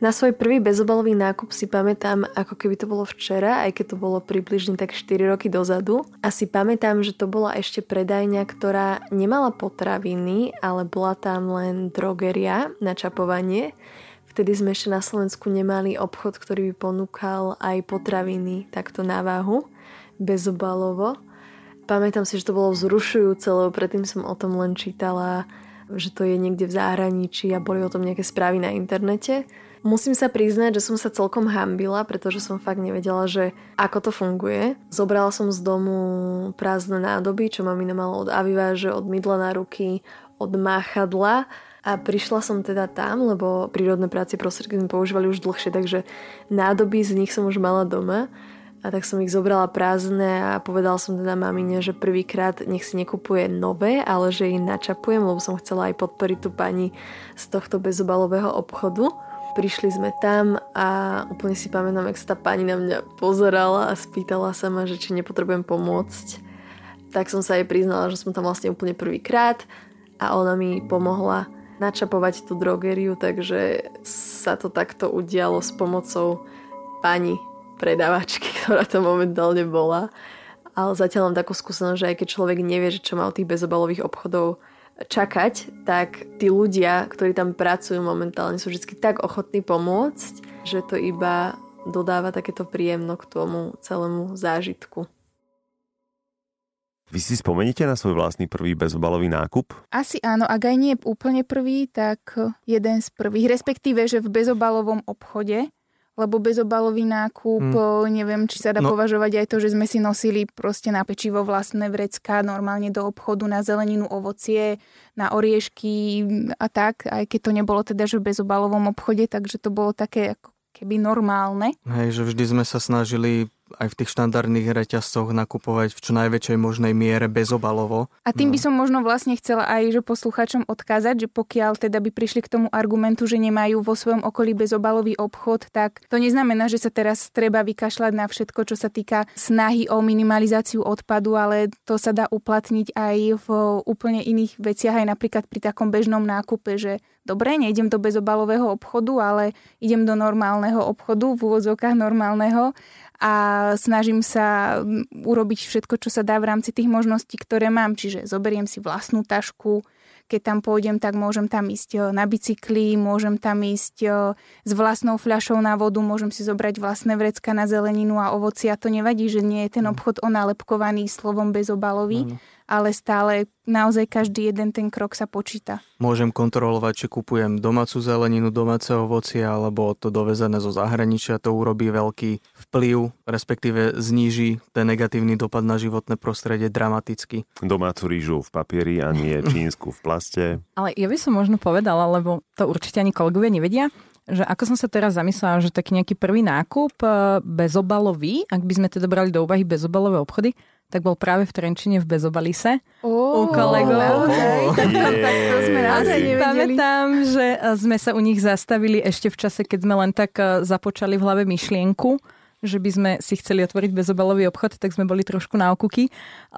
Na svoj prvý bezobalový nákup si pamätám, ako keby to bolo včera, aj keď to bolo približne tak 4 roky dozadu. A si pamätám, že to bola ešte predajňa, ktorá nemala potraviny, ale bola tam len drogeria na čapovanie. Vtedy sme ešte na Slovensku nemali obchod, ktorý by ponúkal aj potraviny takto na váhu, bezobalovo. Pamätám si, že to bolo vzrušujúce, lebo predtým som o tom len čítala, že to je niekde v zahraničí a boli o tom nejaké správy na internete. Musím sa priznať, že som sa celkom hambila, pretože som fakt nevedela, že ako to funguje. Zobrala som z domu prázdne nádoby, čo mamina mala od aviváže, od mydla na ruky, od máchadla a prišla som teda tam, lebo prírodné práce prostriedky sme používali už dlhšie, takže nádoby z nich som už mala doma. A tak som ich zobrala prázdne a povedala som teda mamine, že prvýkrát nech si nekupuje nové, ale že ich načapujem, lebo som chcela aj podporiť tú pani z tohto bezobalového obchodu. Prišli sme tam a úplne si pamätám, jak sa tá pani na mňa pozerala a spýtala sa ma, že či nepotrebujem pomôcť. Tak som sa jej priznala, že som tam vlastne úplne prvýkrát a ona mi pomohla načapovať tú drogeriu, takže sa to takto udialo s pomocou pani predavačky, ktorá to momentálne bola. Ale zatiaľ mám takú skúsenosť, že aj keď človek nevie, že čo má od tých bezobalových obchodov čakať, tak tí ľudia, ktorí tam pracujú momentálne, sú vždy tak ochotní pomôcť, že to iba dodáva takéto príjemno k tomu celému zážitku. Vy si spomeníte na svoj vlastný prvý bezobalový nákup? Asi áno, ak aj nie úplne prvý, tak jeden z prvých, respektíve, že v bezobalovom obchode, lebo bezobalový nákup, hmm. neviem, či sa dá no. považovať aj to, že sme si nosili proste na pečivo vlastné vrecká normálne do obchodu na zeleninu, ovocie, na oriešky a tak, aj keď to nebolo teda, že v bezobalovom obchode, takže to bolo také ako keby normálne. Hej, že vždy sme sa snažili aj v tých štandardných reťazcoch nakupovať v čo najväčšej možnej miere bezobalovo. A tým no. by som možno vlastne chcela aj že posluchačom odkázať, že pokiaľ teda by prišli k tomu argumentu, že nemajú vo svojom okolí bezobalový obchod, tak to neznamená, že sa teraz treba vykašľať na všetko, čo sa týka snahy o minimalizáciu odpadu, ale to sa dá uplatniť aj v úplne iných veciach, aj napríklad pri takom bežnom nákupe, že dobre, nejdem do bezobalového obchodu, ale idem do normálneho obchodu, v úvodzovkách normálneho a snažím sa urobiť všetko, čo sa dá v rámci tých možností, ktoré mám. Čiže zoberiem si vlastnú tašku, keď tam pôjdem, tak môžem tam ísť e, na bicykli, môžem tam ísť e, s vlastnou fľašou na vodu, môžem si zobrať vlastné vrecka na zeleninu a ovoci a to nevadí, že nie je ten mm. obchod onálepkovaný slovom bezobalový. Mm ale stále naozaj každý jeden ten krok sa počíta. Môžem kontrolovať, či kupujem domácu zeleninu, domáce ovocie alebo to dovezené zo zahraničia. To urobí veľký vplyv, respektíve zníži ten negatívny dopad na životné prostredie dramaticky. Domácu rýžu v papieri a nie čínsku v plaste. Ale ja by som možno povedala, lebo to určite ani kolegovia nevedia, že ako som sa teraz zamyslela, že taký nejaký prvý nákup eh, bezobalový, ak by sme teda brali do úvahy bezobalové obchody, tak bol práve v Trenčine v Bezobalise oh, u kolegov. Oh, sme naozaj nevedeli. Pamätám, že e, sme sa u nich zastavili ešte v čase, keď sme len tak e, započali v hlave myšlienku, že by sme si chceli otvoriť bezobalový obchod, tak sme boli trošku na okuky,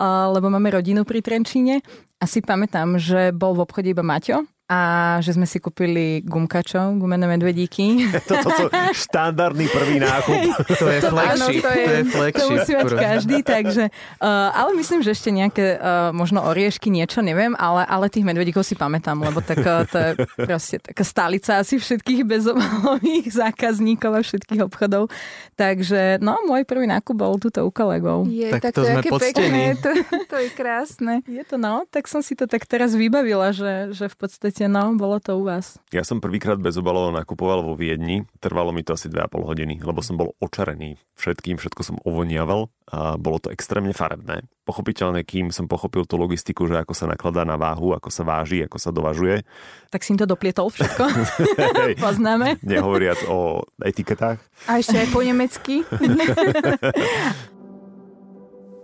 lebo máme rodinu pri Trenčíne. A si pamätám, že bol v obchode iba Maťo, a že sme si kúpili gumkačov, gumené medvedíky. Toto sú štandardný prvý nákup. to je flagship. to, je, to je flagship. To musí mať každý, takže... Uh, ale myslím, že ešte nejaké uh, možno oriešky, niečo, neviem, ale, ale tých medvedíkov si pamätám, lebo tak, uh, to je proste taká stálica asi všetkých bezobalových zákazníkov a všetkých obchodov. Takže, no, môj prvý nákup bol tuto u kolegov. Je, tak, tak to, to sme pekné, to, to je krásne. Je to, no, tak som si to tak teraz vybavila, že, že v podstate podstate, no, bolo to u vás. Ja som prvýkrát bezobalovo nakupoval vo Viedni. Trvalo mi to asi 2,5 hodiny, lebo som bol očarený všetkým, všetko som ovoniaval a bolo to extrémne farebné. Pochopiteľne, kým som pochopil tú logistiku, že ako sa nakladá na váhu, ako sa váži, ako sa dovažuje. Tak si im to doplietol všetko. Poznáme. Nehovoriac o etiketách. A ešte aj po nemecky.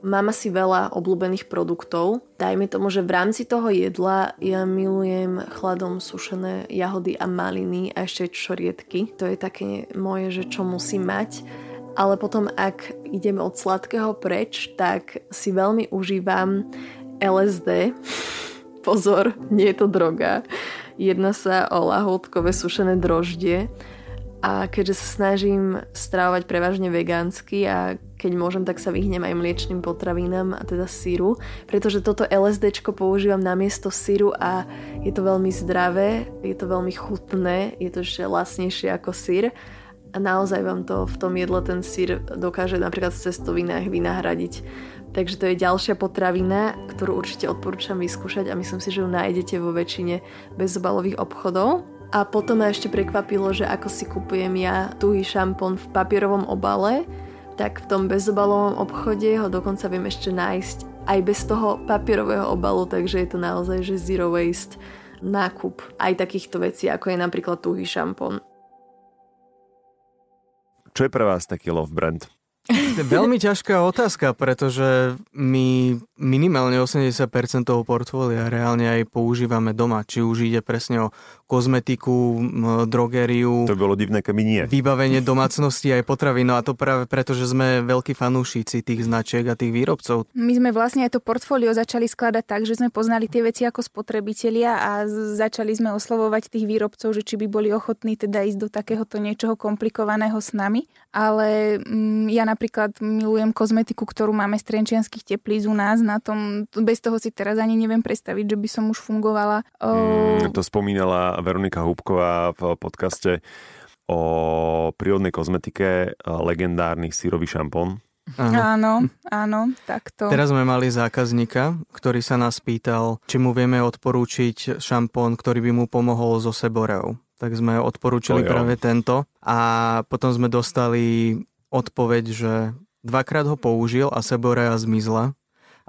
Mám asi veľa obľúbených produktov. Dajme tomu, že v rámci toho jedla ja milujem chladom sušené jahody a maliny a ešte čorietky. To je také moje, že čo musím mať. Ale potom, ak ideme od sladkého preč, tak si veľmi užívam LSD. Pozor, nie je to droga. Jedná sa o lahôdkové sušené droždie A keďže sa snažím stravovať prevažne vegánsky a keď môžem, tak sa vyhnem aj mliečným potravinám a teda síru, pretože toto LSD používam na miesto síru a je to veľmi zdravé, je to veľmi chutné, je to ešte lacnejšie ako sír a naozaj vám to v tom jedle ten sír dokáže napríklad v cestovinách vynahradiť. Takže to je ďalšia potravina, ktorú určite odporúčam vyskúšať a myslím si, že ju nájdete vo väčšine bezobalových obchodov. A potom ma ešte prekvapilo, že ako si kupujem ja tuhý šampón v papierovom obale, tak v tom bezobalovom obchode ho dokonca viem ešte nájsť aj bez toho papierového obalu, takže je to naozaj že zero waste nákup aj takýchto vecí, ako je napríklad tuhý šampón. Čo je pre vás taký love brand? To je veľmi ťažká otázka, pretože my minimálne 80% toho portfólia reálne aj používame doma. Či už ide presne o kozmetiku, drogériu. To bolo divné, keby nie. Vybavenie domácnosti aj potravy. No a to práve preto, že sme veľkí fanúšici tých značiek a tých výrobcov. My sme vlastne aj to portfólio začali skladať tak, že sme poznali tie veci ako spotrebitelia a začali sme oslovovať tých výrobcov, že či by boli ochotní teda ísť do takéhoto niečoho komplikovaného s nami. Ale mm, ja napríklad milujem kozmetiku, ktorú máme z Trenčianských teplíc u nás na tom. Bez toho si teraz ani neviem predstaviť, že by som už fungovala. Mm, to spomínala Veronika Húbková v podcaste o prírodnej kozmetike legendárny sírový šampón. Áno. áno, áno, takto. Teraz sme mali zákazníka, ktorý sa nás pýtal, či mu vieme odporúčiť šampón, ktorý by mu pomohol so seboreu. Tak sme odporúčili práve tento a potom sme dostali odpoveď, že dvakrát ho použil a seborea zmizla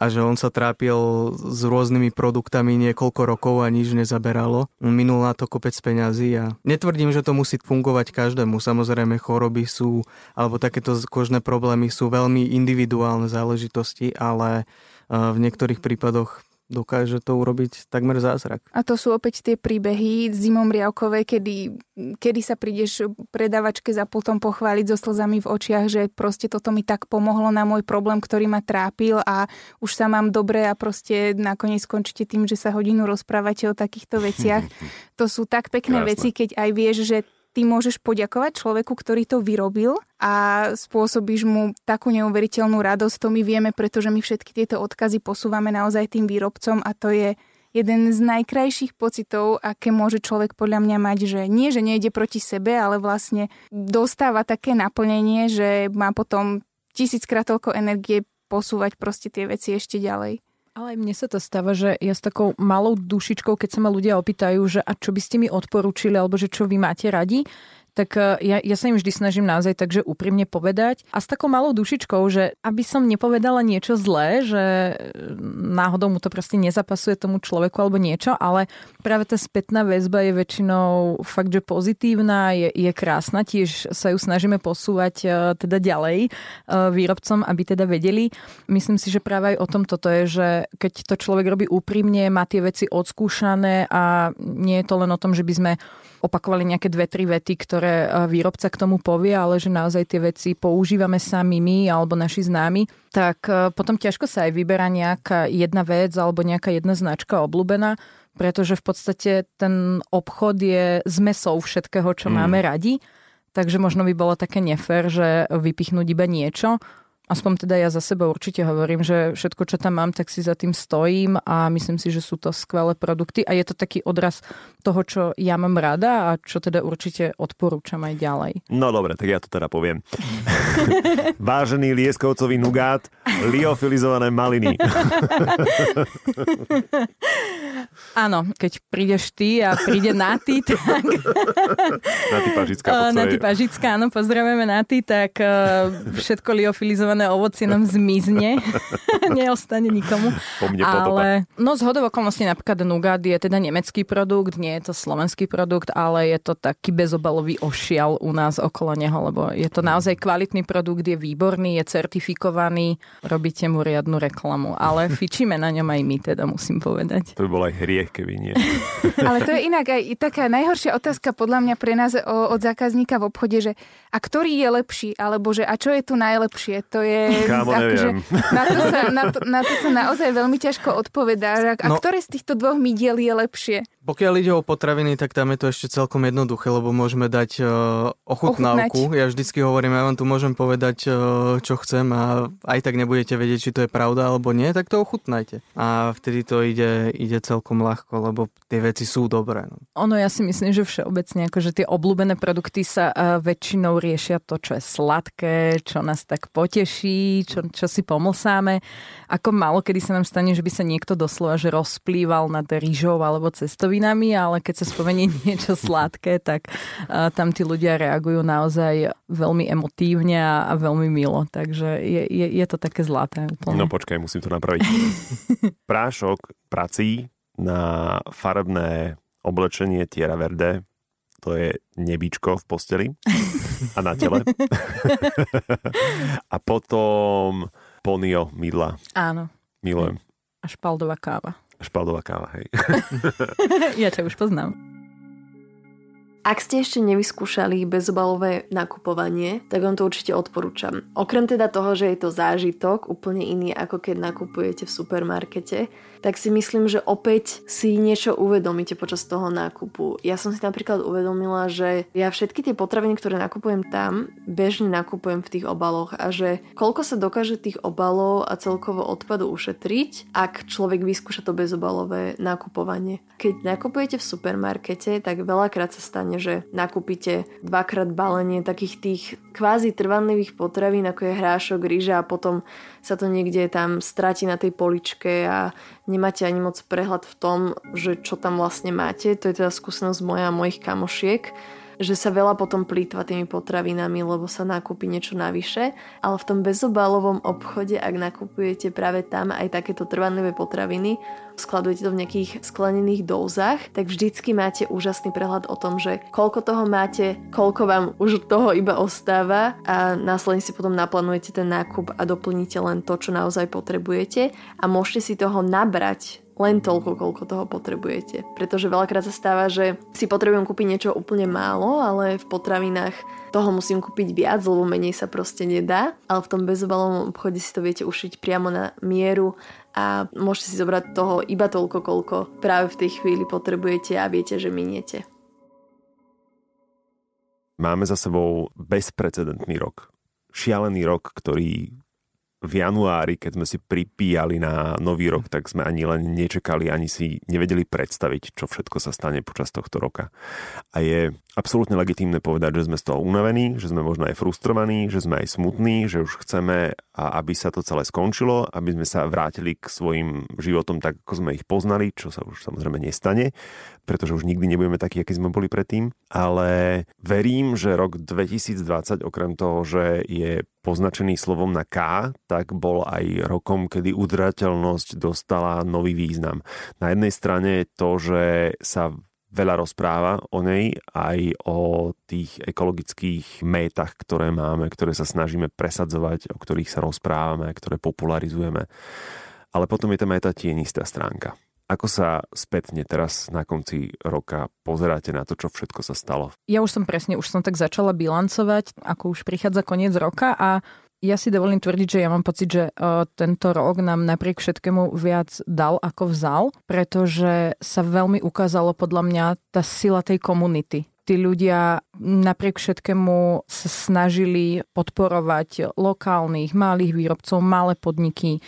a že on sa trápil s rôznymi produktami niekoľko rokov a nič nezaberalo. Minul na to kopec peňazí a netvrdím, že to musí fungovať každému. Samozrejme choroby sú, alebo takéto kožné problémy sú veľmi individuálne záležitosti, ale v niektorých prípadoch dokáže to urobiť takmer zázrak. A to sú opäť tie príbehy zimom riavkové, kedy, kedy sa prídeš predavačke za pultom pochváliť so slzami v očiach, že proste toto mi tak pomohlo na môj problém, ktorý ma trápil a už sa mám dobre a proste nakoniec skončíte tým, že sa hodinu rozprávate o takýchto veciach. To sú tak pekné Krásne. veci, keď aj vieš, že ty môžeš poďakovať človeku, ktorý to vyrobil a spôsobíš mu takú neuveriteľnú radosť. To my vieme, pretože my všetky tieto odkazy posúvame naozaj tým výrobcom a to je jeden z najkrajších pocitov, aké môže človek podľa mňa mať, že nie, že nejde proti sebe, ale vlastne dostáva také naplnenie, že má potom tisíckrát toľko energie posúvať proste tie veci ešte ďalej. Ale aj mne sa to stáva, že ja s takou malou dušičkou, keď sa ma ľudia opýtajú, že a čo by ste mi odporúčili, alebo že čo vy máte radi, tak e, ja, ja sa im vždy snažím naozaj takže úprimne povedať a s takou malou dušičkou, že aby som nepovedala niečo zlé, že e, náhodou mu to proste nezapasuje tomu človeku alebo niečo, ale práve tá spätná väzba je väčšinou fakt, že pozitívna, je, je krásna, tiež sa ju snažíme posúvať e, teda ďalej výrobcom, aby teda vedeli. Myslím si, že práve aj o tom toto je, že keď to človek robí úprimne, má tie veci odskúšané a nie je to len o tom, že by sme opakovali nejaké dve, tri vety, ktoré e, výrobca k tomu povie, ale že naozaj tie veci používame sami my alebo naši známi, tak e, potom ťažko sa aj vyberá nejaká jedna vec alebo nejaká jedna značka obľúbená, pretože v podstate ten obchod je zmesou všetkého, čo mm. máme radi. Takže možno by bolo také nefér, že vypichnúť iba niečo aspoň teda ja za seba určite hovorím, že všetko, čo tam mám, tak si za tým stojím a myslím si, že sú to skvelé produkty a je to taký odraz toho, čo ja mám rada a čo teda určite odporúčam aj ďalej. No dobre, tak ja to teda poviem. Vážený lieskovcový nugát, liofilizované maliny. Áno, keď prídeš ty a príde Naty, tak... Naty Pažická. Naty Pažická, áno, pozdravujeme Naty, tak uh, všetko liofilizované ovocie nám zmizne. Neostane nikomu. Po mne ale, no z okolností napríklad Nugat je teda nemecký produkt, nie je to slovenský produkt, ale je to taký bezobalový ošial u nás okolo neho, lebo je to naozaj kvalitný produkt, je výborný, je certifikovaný, robíte mu riadnu reklamu, ale fičíme na ňom aj my, teda musím povedať. To by bol aj hriech, keby nie. Ale to je inak aj taká najhoršia otázka podľa mňa pre nás od zákazníka v obchode, že a ktorý je lepší, alebo že a čo je tu najlepšie, to je... Kámo, akože, na, to sa, na, to, na to sa naozaj veľmi ťažko odpovedá. A no, ktoré z týchto dvoch mydiel je lepšie? Pokiaľ ide o potraviny, tak tam je to ešte celkom jednoduché, lebo môžeme dať uh, ochutnávku. Ochutnať. Ja vždycky hovorím, ja vám tu môžem povedať, uh, čo chcem a aj tak nebudete vedieť, či to je pravda alebo nie, tak to ochutnajte. A vtedy to ide, ide celkom ľahko, lebo tie veci sú dobré. No. Ono, ja si myslím, že všeobecne akože tie obľúbené produkty sa uh, väčšinou riešia to, čo je sladké, čo nás tak poteší, čo, čo si pomlsáme. Ako málo kedy sa nám stane, že by sa niekto doslova že rozplýval nad rýžou alebo cestou potravinami, ale keď sa spomenie niečo sladké, tak uh, tam tí ľudia reagujú naozaj veľmi emotívne a, a veľmi milo. Takže je, je, je to také zlaté. Úplne. No počkaj, musím to napraviť. Prášok prací na farebné oblečenie Tiera Verde to je nebičko v posteli a na tele. a potom Ponio mydla. Áno. Milujem. A špaldová káva. Špaldová káva, hej. ja ťa už poznám. Ak ste ešte nevyskúšali bezobalové nakupovanie, tak vám to určite odporúčam. Okrem teda toho, že je to zážitok úplne iný ako keď nakupujete v supermarkete, tak si myslím, že opäť si niečo uvedomíte počas toho nákupu. Ja som si napríklad uvedomila, že ja všetky tie potraviny, ktoré nakupujem tam, bežne nakupujem v tých obaloch a že koľko sa dokáže tých obalov a celkovo odpadu ušetriť, ak človek vyskúša to bezobalové nakupovanie. Keď nakupujete v supermarkete, tak veľakrát sa stane, že nakúpite dvakrát balenie takých tých kvázi trvanlivých potravín, ako je hrášok, rýža a potom sa to niekde tam stratí na tej poličke a nemáte ani moc prehľad v tom, že čo tam vlastne máte. To je teda skúsenosť moja a mojich kamošiek že sa veľa potom plýtva tými potravinami, lebo sa nakúpi niečo navyše, ale v tom bezobalovom obchode, ak nakupujete práve tam aj takéto trvanlivé potraviny, skladujete to v nejakých sklenených dózach, tak vždycky máte úžasný prehľad o tom, že koľko toho máte, koľko vám už toho iba ostáva a následne si potom naplánujete ten nákup a doplníte len to, čo naozaj potrebujete a môžete si toho nabrať len toľko, koľko toho potrebujete. Pretože veľakrát sa stáva, že si potrebujem kúpiť niečo úplne málo, ale v potravinách toho musím kúpiť viac, lebo menej sa proste nedá. Ale v tom bezobalovom obchode si to viete ušiť priamo na mieru a môžete si zobrať toho iba toľko, koľko práve v tej chvíli potrebujete a viete, že miniete. Máme za sebou bezprecedentný rok. Šialený rok, ktorý v januári, keď sme si pripíjali na nový rok, tak sme ani len nečakali, ani si nevedeli predstaviť, čo všetko sa stane počas tohto roka. A je absolútne legitímne povedať, že sme z toho unavení, že sme možno aj frustrovaní, že sme aj smutní, že už chceme, aby sa to celé skončilo, aby sme sa vrátili k svojim životom tak, ako sme ich poznali, čo sa už samozrejme nestane, pretože už nikdy nebudeme takí, akí sme boli predtým. Ale verím, že rok 2020, okrem toho, že je poznačený slovom na K, tak bol aj rokom, kedy udržateľnosť dostala nový význam. Na jednej strane to, že sa veľa rozpráva o nej, aj o tých ekologických métach, ktoré máme, ktoré sa snažíme presadzovať, o ktorých sa rozprávame, ktoré popularizujeme. Ale potom je tam aj tá tienistá stránka. Ako sa spätne teraz na konci roka pozeráte na to, čo všetko sa stalo? Ja už som presne, už som tak začala bilancovať, ako už prichádza koniec roka a ja si dovolím tvrdiť, že ja mám pocit, že uh, tento rok nám napriek všetkému viac dal ako vzal, pretože sa veľmi ukázalo podľa mňa tá sila tej komunity tí ľudia napriek všetkému sa snažili podporovať lokálnych, malých výrobcov, malé podniky.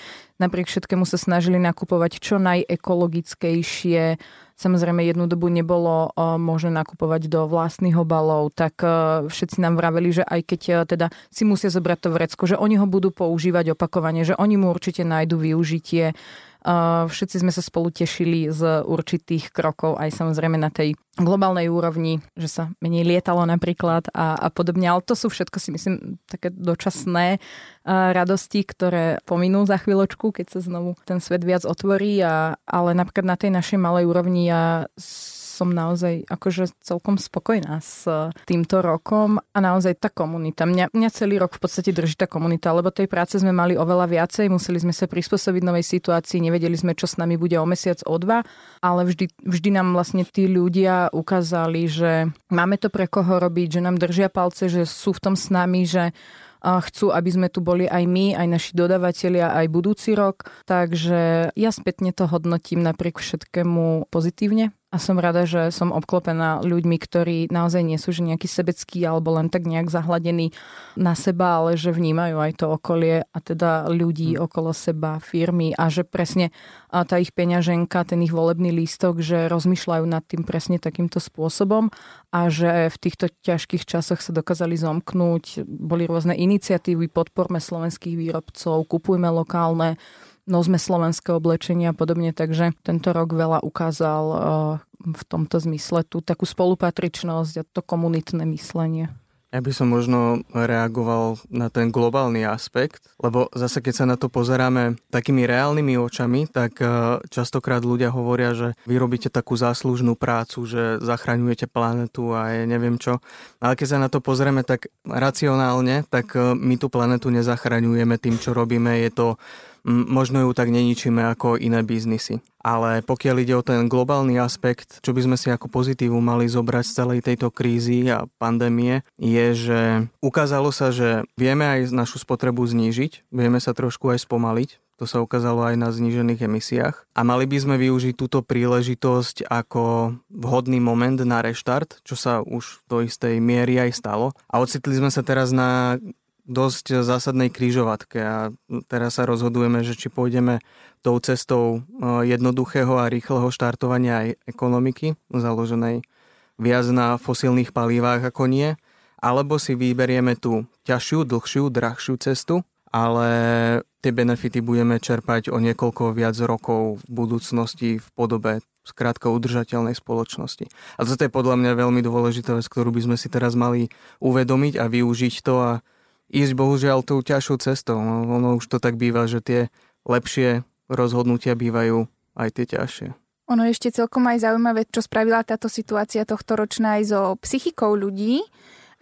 Napriek všetkému sa snažili nakupovať čo najekologickejšie. Samozrejme, jednu dobu nebolo uh, možné nakupovať do vlastných obalov, tak uh, všetci nám vraveli, že aj keď uh, teda si musia zobrať to vrecko, že oni ho budú používať opakovane, že oni mu určite nájdu využitie Všetci sme sa spolu tešili z určitých krokov aj samozrejme na tej globálnej úrovni, že sa menej lietalo napríklad a, a podobne. Ale to sú všetko si myslím také dočasné radosti, ktoré pominú za chvíľočku, keď sa znovu ten svet viac otvorí. A, ale napríklad na tej našej malej úrovni ja som naozaj akože celkom spokojná s týmto rokom a naozaj tá komunita. Mňa, mňa celý rok v podstate drží tá komunita, lebo tej práce sme mali oveľa viacej, museli sme sa prispôsobiť novej situácii, nevedeli sme, čo s nami bude o mesiac, o dva, ale vždy, vždy nám vlastne tí ľudia ukázali, že máme to pre koho robiť, že nám držia palce, že sú v tom s nami, že chcú, aby sme tu boli aj my, aj naši dodavatelia, aj budúci rok. Takže ja spätne to hodnotím napriek všetkému pozitívne a som rada, že som obklopená ľuďmi, ktorí naozaj nie sú že nejaký sebecký alebo len tak nejak zahladení na seba, ale že vnímajú aj to okolie a teda ľudí hmm. okolo seba, firmy a že presne tá ich peňaženka, ten ich volebný lístok, že rozmýšľajú nad tým presne takýmto spôsobom a že v týchto ťažkých časoch sa dokázali zomknúť. Boli rôzne iniciatívy, podporme slovenských výrobcov, kupujme lokálne nozme slovenské oblečenie a podobne, takže tento rok veľa ukázal eh, v tomto zmysle tú takú spolupatričnosť a to komunitné myslenie. Ja by som možno reagoval na ten globálny aspekt, lebo zase keď sa na to pozeráme takými reálnymi očami, tak eh, častokrát ľudia hovoria, že vy robíte takú záslužnú prácu, že zachraňujete planetu a je neviem čo. Ale keď sa na to pozrieme tak racionálne, tak eh, my tú planetu nezachraňujeme tým, čo robíme. Je to možno ju tak neničíme ako iné biznisy. Ale pokiaľ ide o ten globálny aspekt, čo by sme si ako pozitívu mali zobrať z celej tejto krízy a pandémie, je, že ukázalo sa, že vieme aj našu spotrebu znížiť, vieme sa trošku aj spomaliť, to sa ukázalo aj na znížených emisiách. A mali by sme využiť túto príležitosť ako vhodný moment na reštart, čo sa už do istej miery aj stalo. A ocitli sme sa teraz na dosť zásadnej krížovatke a teraz sa rozhodujeme, že či pôjdeme tou cestou e, jednoduchého a rýchleho štartovania aj ekonomiky, založenej viac na fosílnych palívách ako nie, alebo si vyberieme tú ťažšiu, dlhšiu, drahšiu cestu, ale tie benefity budeme čerpať o niekoľko viac rokov v budúcnosti v podobe skrátka udržateľnej spoločnosti. A toto je podľa mňa veľmi dôležitá vec, ktorú by sme si teraz mali uvedomiť a využiť to a ísť bohužiaľ tou ťažšou cestou. No, ono už to tak býva, že tie lepšie rozhodnutia bývajú aj tie ťažšie. Ono ešte celkom aj zaujímavé, čo spravila táto situácia tohto ročná aj so psychikou ľudí.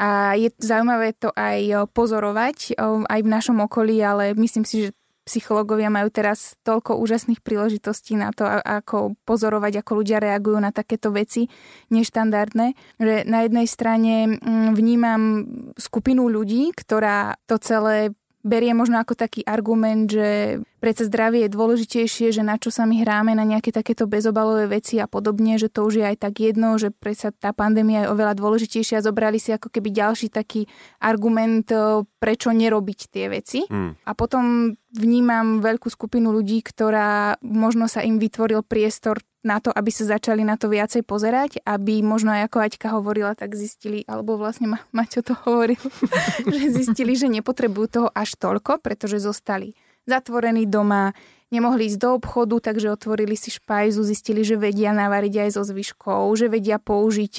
A je zaujímavé to aj pozorovať aj v našom okolí, ale myslím si, že psychológovia majú teraz toľko úžasných príležitostí na to, ako pozorovať, ako ľudia reagujú na takéto veci neštandardné. Že na jednej strane mm, vnímam skupinu ľudí, ktorá to celé berie možno ako taký argument, že predsa zdravie je dôležitejšie, že na čo sa my hráme, na nejaké takéto bezobalové veci a podobne, že to už je aj tak jedno, že predsa tá pandémia je oveľa dôležitejšia a zobrali si ako keby ďalší taký argument, e, prečo nerobiť tie veci. Mm. A potom vnímam veľkú skupinu ľudí, ktorá možno sa im vytvoril priestor na to, aby sa začali na to viacej pozerať, aby možno ako Aťka hovorila, tak zistili, alebo vlastne Ma- Maťo to hovoril, že zistili, že nepotrebujú toho až toľko, pretože zostali zatvorení doma, nemohli ísť do obchodu, takže otvorili si špajzu, zistili, že vedia navariť aj so zvyškou, že vedia použiť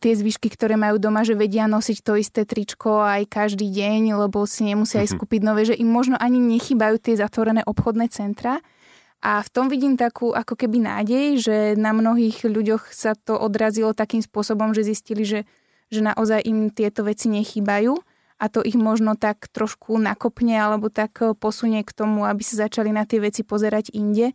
tie zvyšky, ktoré majú doma, že vedia nosiť to isté tričko aj každý deň, lebo si nemusia aj mhm. skúpiť nové, že im možno ani nechybajú tie zatvorené obchodné centra a v tom vidím takú ako keby nádej, že na mnohých ľuďoch sa to odrazilo takým spôsobom, že zistili, že, že naozaj im tieto veci nechýbajú a to ich možno tak trošku nakopne alebo tak posunie k tomu, aby sa začali na tie veci pozerať inde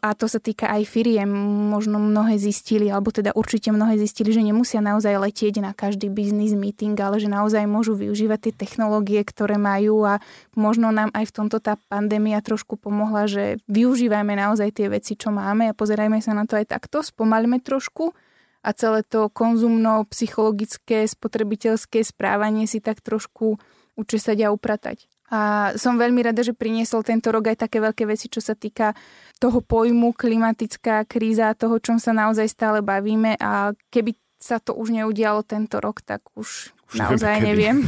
a to sa týka aj firiem. Možno mnohé zistili, alebo teda určite mnohé zistili, že nemusia naozaj letieť na každý biznis meeting, ale že naozaj môžu využívať tie technológie, ktoré majú a možno nám aj v tomto tá pandémia trošku pomohla, že využívajme naozaj tie veci, čo máme a pozerajme sa na to aj takto, spomalme trošku a celé to konzumno-psychologické, spotrebiteľské správanie si tak trošku učesať a upratať. A som veľmi rada, že priniesol tento rok aj také veľké veci, čo sa týka toho pojmu klimatická kríza, toho, čom sa naozaj stále bavíme a keby sa to už neudialo tento rok, tak už, už naozaj neviem.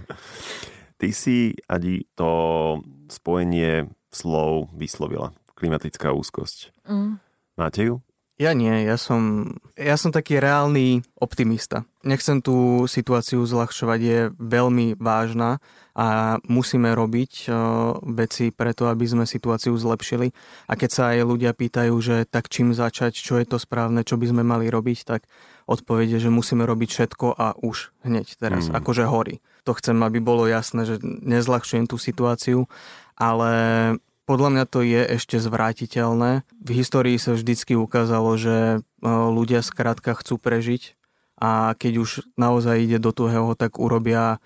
Ty si, Adi, to spojenie slov vyslovila. Klimatická úzkosť. Mm. Máte ju? Ja nie, ja som, ja som taký reálny optimista. Nechcem tú situáciu zľahčovať, je veľmi vážna a musíme robiť uh, veci preto, aby sme situáciu zlepšili. A keď sa aj ľudia pýtajú, že tak čím začať, čo je to správne, čo by sme mali robiť, tak odpovede, že musíme robiť všetko a už hneď teraz, mm. akože horí. To chcem, aby bolo jasné, že nezľahčujem tú situáciu, ale podľa mňa to je ešte zvrátiteľné. V histórii sa vždycky ukázalo, že ľudia skrátka chcú prežiť a keď už naozaj ide do tuhého, tak urobia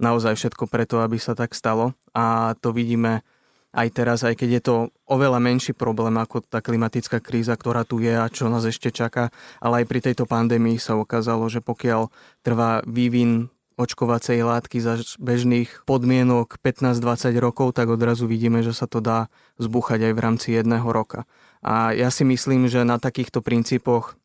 naozaj všetko preto, aby sa tak stalo. A to vidíme aj teraz, aj keď je to oveľa menší problém ako tá klimatická kríza, ktorá tu je a čo nás ešte čaká, ale aj pri tejto pandémii sa ukázalo, že pokiaľ trvá vývin očkovacej látky za bežných podmienok 15-20 rokov, tak odrazu vidíme, že sa to dá zbúchať aj v rámci jedného roka. A ja si myslím, že na takýchto princípoch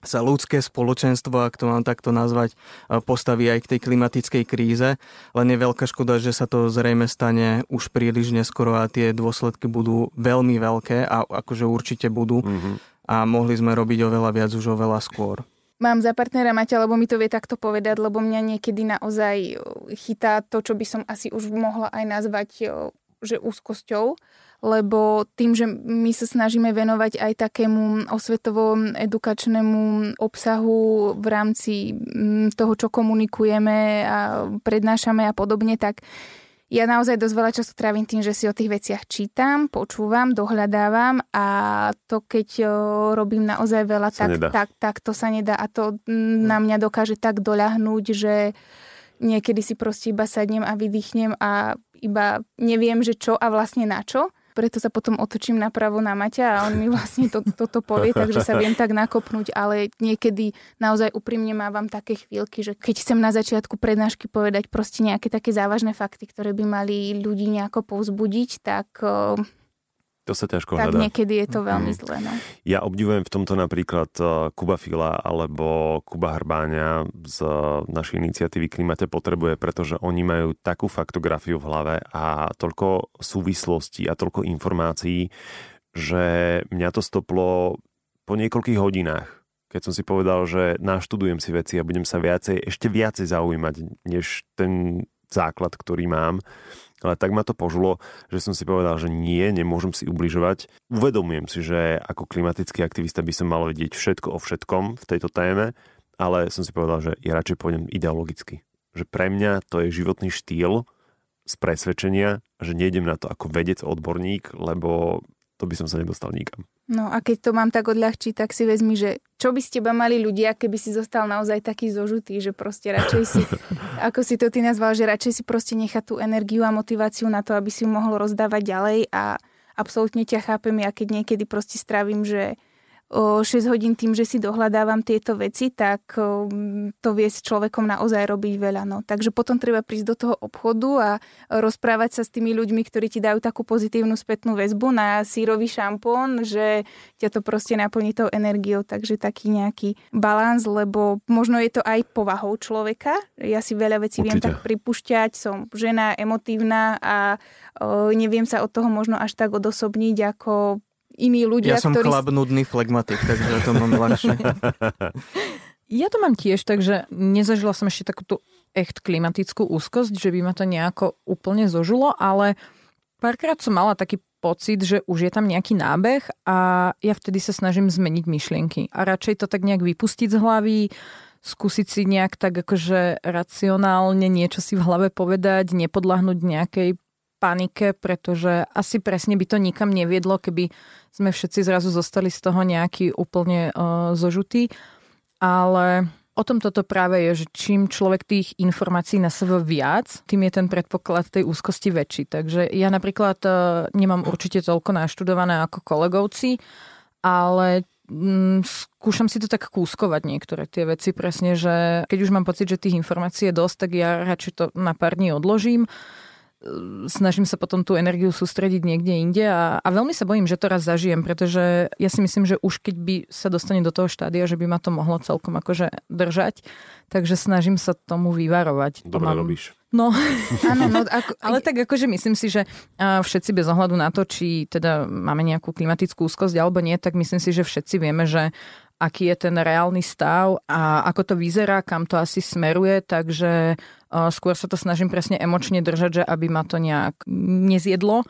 sa ľudské spoločenstvo, ak to mám takto nazvať, postaví aj k tej klimatickej kríze. Len je veľká škoda, že sa to zrejme stane už príliš neskoro a tie dôsledky budú veľmi veľké a akože určite budú. Mm-hmm. A mohli sme robiť oveľa viac už oveľa skôr. Mám za partnera Maťa, lebo mi to vie takto povedať, lebo mňa niekedy naozaj chytá to, čo by som asi už mohla aj nazvať že úzkosťou lebo tým, že my sa snažíme venovať aj takému osvetovom edukačnému obsahu v rámci toho, čo komunikujeme a prednášame a podobne, tak ja naozaj dosť veľa času trávim tým, že si o tých veciach čítam, počúvam, dohľadávam a to, keď robím naozaj veľa, tak, tak, tak to sa nedá. A to mm, na mňa dokáže tak doľahnúť, že niekedy si proste iba sadnem a vydýchnem a iba neviem, že čo a vlastne na čo preto sa potom otočím napravo na Maťa a on mi vlastne to, toto povie, takže sa viem tak nakopnúť, ale niekedy naozaj úprimne mávam také chvíľky, že keď chcem na začiatku prednášky povedať proste nejaké také závažné fakty, ktoré by mali ľudí nejako povzbudiť, tak to sa ťažko tak hľadá. niekedy je to veľmi mm. zlé. No. Ja obdivujem v tomto napríklad eh, Kuba Fila alebo Kuba Hrbáňa z našej iniciatívy Klimate potrebuje, pretože oni majú takú faktografiu v hlave a toľko súvislostí a toľko informácií, že mňa to stoplo po niekoľkých hodinách keď som si povedal, že naštudujem si veci a budem sa viacej, ešte viacej zaujímať, než ten základ, ktorý mám ale tak ma to požulo, že som si povedal, že nie, nemôžem si ubližovať. Uvedomujem si, že ako klimatický aktivista by som mal vedieť všetko o všetkom v tejto téme, ale som si povedal, že ja radšej pôjdem ideologicky. Že pre mňa to je životný štýl z presvedčenia, že nejdem na to ako vedec, odborník, lebo to by som sa nedostal nikam. No a keď to mám tak odľahčiť, tak si vezmi, že čo by ste teba mali ľudia, keby si zostal naozaj taký zožutý, že proste radšej si, ako si to ty nazval, že radšej si proste nechá tú energiu a motiváciu na to, aby si ju mohol rozdávať ďalej a absolútne ťa chápem, ja keď niekedy proste strávim, že 6 hodín tým, že si dohľadávam tieto veci, tak to vie s človekom naozaj robiť veľa. No. Takže potom treba prísť do toho obchodu a rozprávať sa s tými ľuďmi, ktorí ti dajú takú pozitívnu spätnú väzbu na sírový šampón, že ťa to proste naplní tou energiou. Takže taký nejaký balans, lebo možno je to aj povahou človeka. Ja si veľa vecí Určite. viem tak pripúšťať, som žena, emotívna a neviem sa od toho možno až tak odosobniť, ako iní ľudia, Ja som ktorí... chlap nudný flegmatik, takže to mám ľahšie. Ja to mám tiež, takže nezažila som ešte takúto echt klimatickú úzkosť, že by ma to nejako úplne zožilo, ale párkrát som mala taký pocit, že už je tam nejaký nábeh a ja vtedy sa snažím zmeniť myšlienky a radšej to tak nejak vypustiť z hlavy, skúsiť si nejak tak akože racionálne niečo si v hlave povedať, nepodľahnúť nejakej panike, pretože asi presne by to nikam neviedlo, keby sme všetci zrazu zostali z toho nejaký úplne uh, zožutý. Ale o tom toto práve je, že čím človek tých informácií na sebe viac, tým je ten predpoklad tej úzkosti väčší. Takže ja napríklad uh, nemám určite toľko naštudované ako kolegovci, ale mm, skúšam si to tak kúskovať niektoré tie veci presne, že keď už mám pocit, že tých informácií je dosť, tak ja radšej to na pár dní odložím snažím sa potom tú energiu sústrediť niekde inde a, a veľmi sa bojím, že to raz zažijem, pretože ja si myslím, že už keď by sa dostane do toho štádia, že by ma to mohlo celkom akože držať, takže snažím sa tomu vyvarovať. Dobre mám... robíš. No, Áno, no ako... ale tak akože myslím si, že všetci bez ohľadu na to, či teda máme nejakú klimatickú úzkosť alebo nie, tak myslím si, že všetci vieme, že aký je ten reálny stav a ako to vyzerá, kam to asi smeruje, takže skôr sa to snažím presne emočne držať, že aby ma to nejak nezjedlo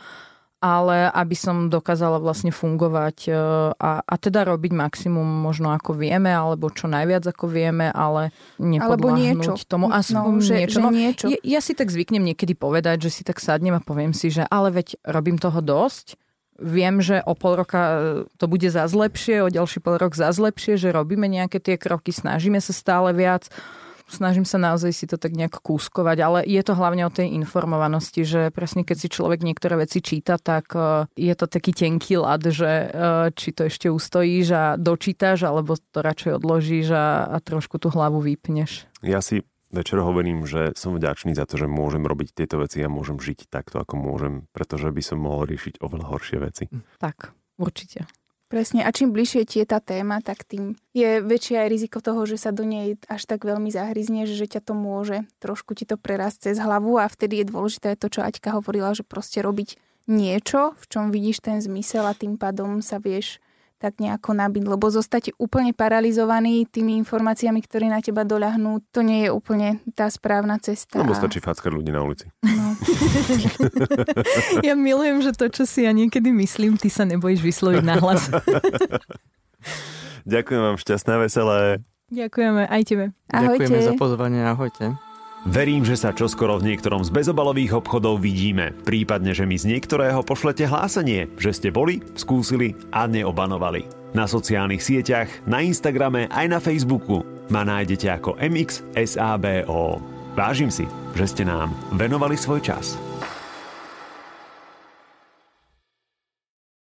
ale aby som dokázala vlastne fungovať e, a, a teda robiť maximum možno ako vieme, alebo čo najviac ako vieme, ale nepodláhnuť niečo. tomu. Aspoň no, že, niečo. Že no, niečo. Ja, ja si tak zvyknem niekedy povedať, že si tak sadnem a poviem si, že ale veď robím toho dosť, viem, že o pol roka e, to bude zase lepšie, o ďalší pol rok zase lepšie, že robíme nejaké tie kroky, snažíme sa stále viac snažím sa naozaj si to tak nejak kúskovať, ale je to hlavne o tej informovanosti, že presne keď si človek niektoré veci číta, tak e, je to taký tenký lad, že e, či to ešte ustojíš a dočítaš, alebo to radšej odložíš a, a trošku tú hlavu vypneš. Ja si večer hovorím, že som vďačný za to, že môžem robiť tieto veci a môžem žiť takto, ako môžem, pretože by som mohol riešiť oveľa horšie veci. Tak, určite. Presne, a čím bližšie ti je tá téma, tak tým je väčšie aj riziko toho, že sa do nej až tak veľmi zahryzneš, že ťa to môže trošku ti to prerásť cez hlavu. A vtedy je dôležité to, čo Aťka hovorila, že proste robiť niečo, v čom vidíš ten zmysel a tým pádom sa vieš tak nejako nabiť, lebo zostať úplne paralizovaný tými informáciami, ktoré na teba doľahnú, to nie je úplne tá správna cesta. Lebo stačí fackať ľudí na ulici. No. ja milujem, že to, čo si ja niekedy myslím, ty sa nebojíš vysloviť nahlas. Ďakujem vám, šťastné, veselé. Ďakujeme, aj tebe. Ahojte. Ďakujeme za pozvanie, ahojte. Verím, že sa čoskoro v niektorom z bezobalových obchodov vidíme, prípadne, že mi z niektorého pošlete hlásenie, že ste boli, skúsili a neobanovali. Na sociálnych sieťach, na Instagrame aj na Facebooku ma nájdete ako MXSABO. Vážim si, že ste nám venovali svoj čas.